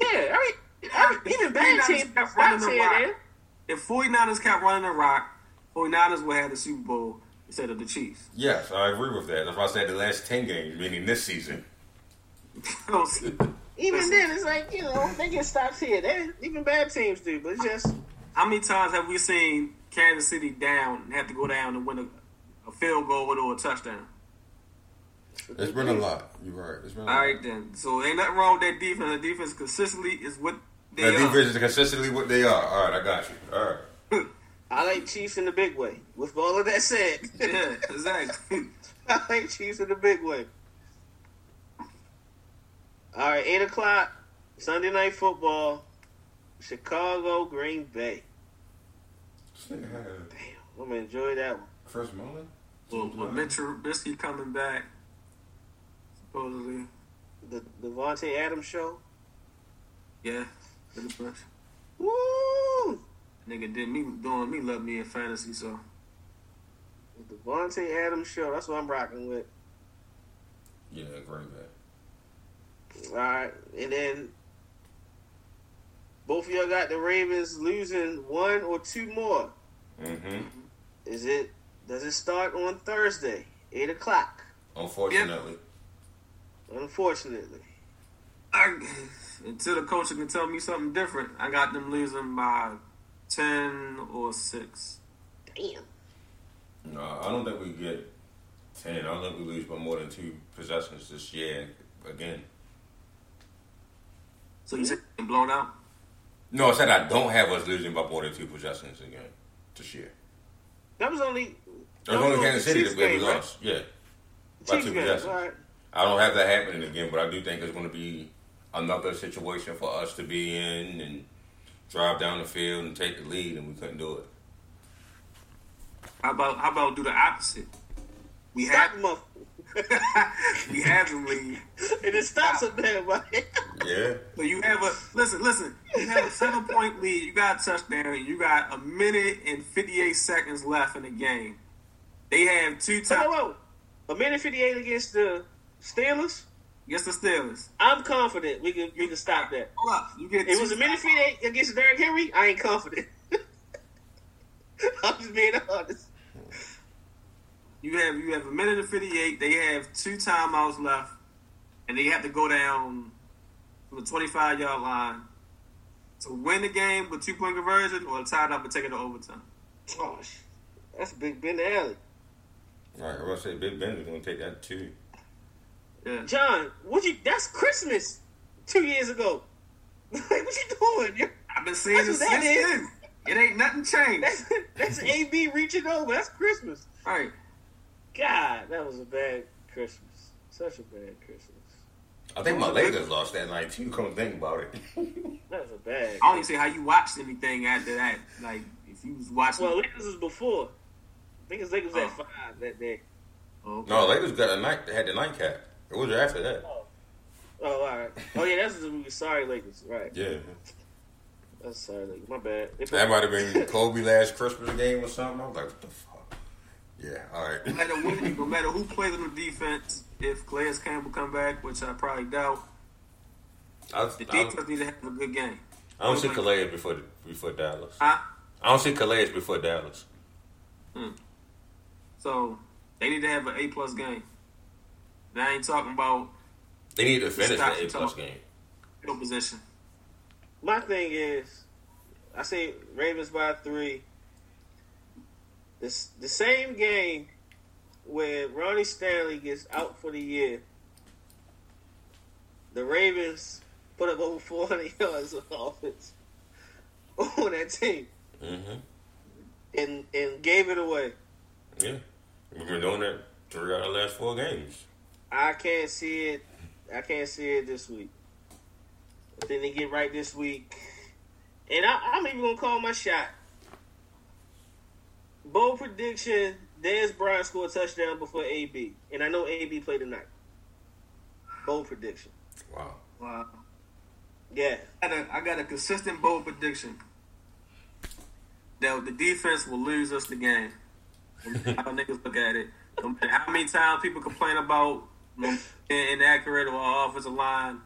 Yeah, I mean, even bad 49ers teams kept stops running the here rock. and there. If 49ers kept running the rock, 49ers would have the Super Bowl instead of the Chiefs. Yes, I agree with that. That's why I said the last ten games, meaning this season. Oh, even then, it's like you know they get stops here. They even bad teams do, but it's just How many times have we seen Kansas City down and have to go down and win a, a field goal or a touchdown? It's been a lot. You're right. It's been a All lot. right, then. So ain't nothing wrong with that defense. The defense consistently is what they That are. defense is consistently what they are. All right, I got you. All right. I like Chiefs in the big way. With all of that said, yeah, exactly. I like Chiefs in the big way. All right, eight o'clock Sunday night football. Chicago, Green Bay. Damn, I'm gonna enjoy that one. Chris Mullin? well, with Mitchell Trubisky coming back, supposedly, The Davante Adams show. yeah, pretty much. Woo! Nigga did me doing me love me in fantasy, so The Davante Adams show. That's what I'm rocking with. Yeah, Green Bay. All right, and then both of y'all got the Ravens losing one or two more. Mm-hmm. Is it? Does it start on Thursday, eight o'clock? Unfortunately. Unfortunately, I, until the coach can tell me something different, I got them losing by ten or six. damn. No, I don't think we get ten. I don't think we lose by more than two possessions this year again. So you said blown out? No, I said I don't have us losing by more than two possessions again this year. That was only. That was only Kansas City that we game, right? lost. Yeah. The By Chiefs two game. possessions. All right. I don't have that happening again, but I do think it's going to be another situation for us to be in and drive down the field and take the lead, and we couldn't do it. How about how about do the opposite? We Stop have him. we have the lead. And it stops him there, right? Yeah. So you have a listen, listen. You have a seven point lead. You got a touchdown. You got a minute and fifty eight seconds left in the game. They have two Whoa, times whoa. A minute 58 against the Steelers? Against the Steelers. I'm confident we can we can stop that. Hold up, you get It was a minute 58 against Derrick Henry. I ain't confident. I'm just being honest. You have you have a minute and fifty eight. They have two timeouts left, and they have to go down from the twenty five yard line to win the game with two point conversion or tie it up and take it to overtime. Oh, sh- that's Big Ben Alley. All right, I was gonna say Big Ben is gonna take that too. Yeah. John, what you? That's Christmas two years ago. Like, what you doing? You- I've been saying That's this what since is. then. It ain't nothing changed. That's that's AB reaching over. That's Christmas. All right. God, that was a bad Christmas. Such a bad Christmas. I think my Lakers lost that night too. Come to think about it. That was a bad. I don't even see how you watched anything after that. Like if you was watching. Well, Lakers was before. I think it's Lakers Oh. at five that day. Okay. no, Lakers got a night. They had the nightcap. It was after that. Oh, all right. Oh yeah, that's the movie. sorry Lakers. Right. Yeah, That's sorry Lakers. My bad. That might have been Kobe last Christmas game or something. I was like, what the fuck? Yeah, All right. No matter, what, no matter who plays on the defense, if Calais Campbell come back, which I probably doubt, I, the I, defense need to have a good game. I don't see Calais before before Dallas. Huh? I don't see Calais before Dallas. Hmm. So they need to have an A plus game. And I ain't talking about They need to finish Stop the A plus game. middle position. My thing is, I say Ravens by three. This the same game where Ronnie Stanley gets out for the year. The Ravens put up over 400 yards of offense on that team Mm-hmm. and and gave it away. Yeah, we've been doing that three out of the last four games. I can't see it. I can't see it this week. But then they get right this week, and I, I'm even gonna call my shot. Bold prediction: Dez Bryant score a touchdown before AB, and I know AB played tonight. Bold prediction. Wow. Wow. Yeah, I got a, I got a consistent bold prediction that the defense will lose us the game. how niggas look at it. No matter how many times people complain about you know, inaccurate or our offensive line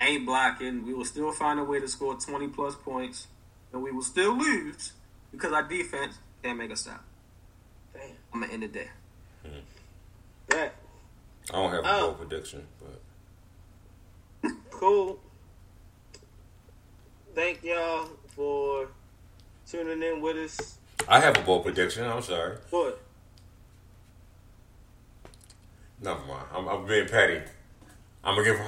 ain't blocking, we will still find a way to score 20 plus points, and we will still lose because our defense can't make a stop. damn. I'm gonna end it there. Hmm. That I don't have a Oh. bold prediction, but cool. Thank y'all for tuning in with us. I have a bold prediction. I'm sorry. What? Never mind. I'm, I'm being petty. I'm gonna give.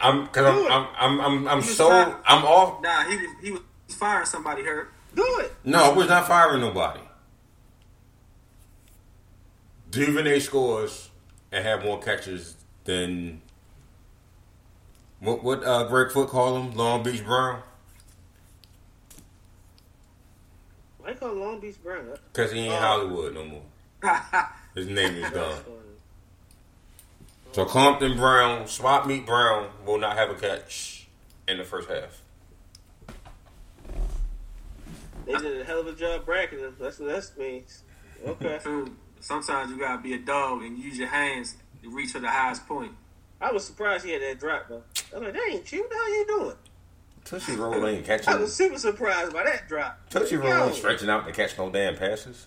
I'm because I'm, I'm I'm I'm I'm so fine. I'm off. Nah, he was he was firing somebody hurt. Do it. No, I was not firing nobody. Duvernay scores and have more catches than what what uh, Greg Foot call him, Long Beach Brown, Why you call Long Beach Brown? because he ain't Oh. Hollywood no more. His name is That's gone. Funny. So Compton Brown, Swap Meet Brown will not have a catch in the first half. They did a hell of a job bracketing him. That's what that means. Okay. Dude, sometimes you gotta be a dog and use your hands to reach for the highest point. I was surprised he had that drop though. I'm like, that ain't you. What the hell you doing? Tootsie Roll ain't catching. I was super surprised by that drop. Tootsie Roll Yo. ain't stretching out to catch no damn passes.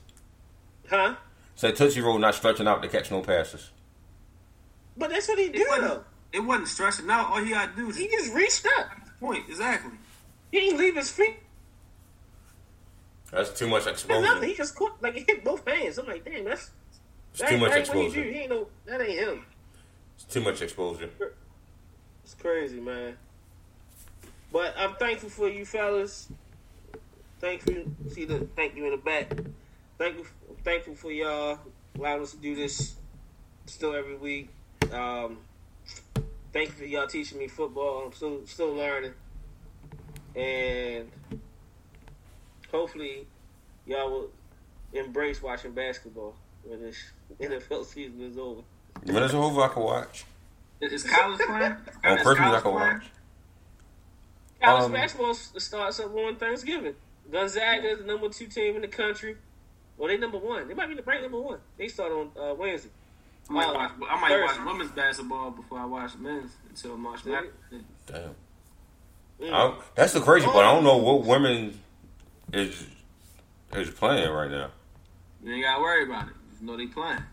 Huh? Said Tootsie Roll not stretching out to catch no passes. But that's what he It do though. it wasn't stretching out. All he had to do was He just reached up. point. Exactly. He didn't leave his feet. That's too much That's nothing. exposure. He just caught like it hit both hands. I'm like, damn, that's It's that too much that ain't what he exposure. He ain't no. That ain't him. It's too much exposure. It's crazy, man. But I'm thankful for you fellas. Thankful, see the thank you in the back. Thankful, thankful for y'all allowing us to do this still every week. Um, thank you for y'all teaching me football. I'm still still learning, and hopefully y'all will embrace watching basketball. when this NFL season is over. When it's over, I can watch. Is college playing? On Christmas, I can playing? watch. College Um, basketball starts up on Thanksgiving. Gonzaga is the number two team in the country. Well, they number one. They might be the right number one. They start on uh, Wednesday. I might Uh, watch. I might watch women's basketball before I watch men's until March Yeah. Madness. Damn. Mm. I that's the crazy part. I don't know what women is is playing right now. You ain't gotta worry about it. Just know they playing.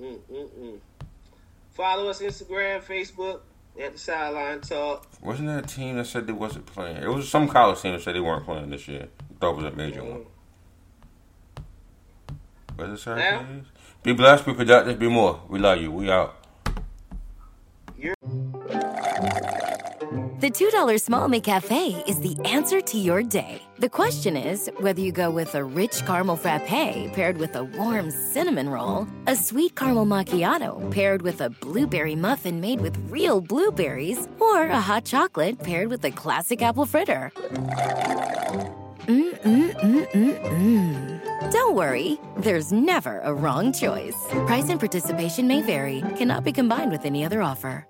Mm, mm, mm. Follow us Instagram, Facebook at the Sideline Talk. Wasn't that a team that said they wasn't playing? It was some college team that said they weren't playing this year. Thought it was a major one. Was it Syracuse? Be blessed, be productive, be more. We love you. We out. The $2 Small McCafe is the answer to your day. The question is whether you go with a rich caramel frappe paired with a warm cinnamon roll, a sweet caramel macchiato paired with a blueberry muffin made with real blueberries, or a hot chocolate paired with a classic apple fritter. Mm-mm-mm-mm-mm. Don't worry, there's never a wrong choice. Price and participation may vary, cannot be combined with any other offer.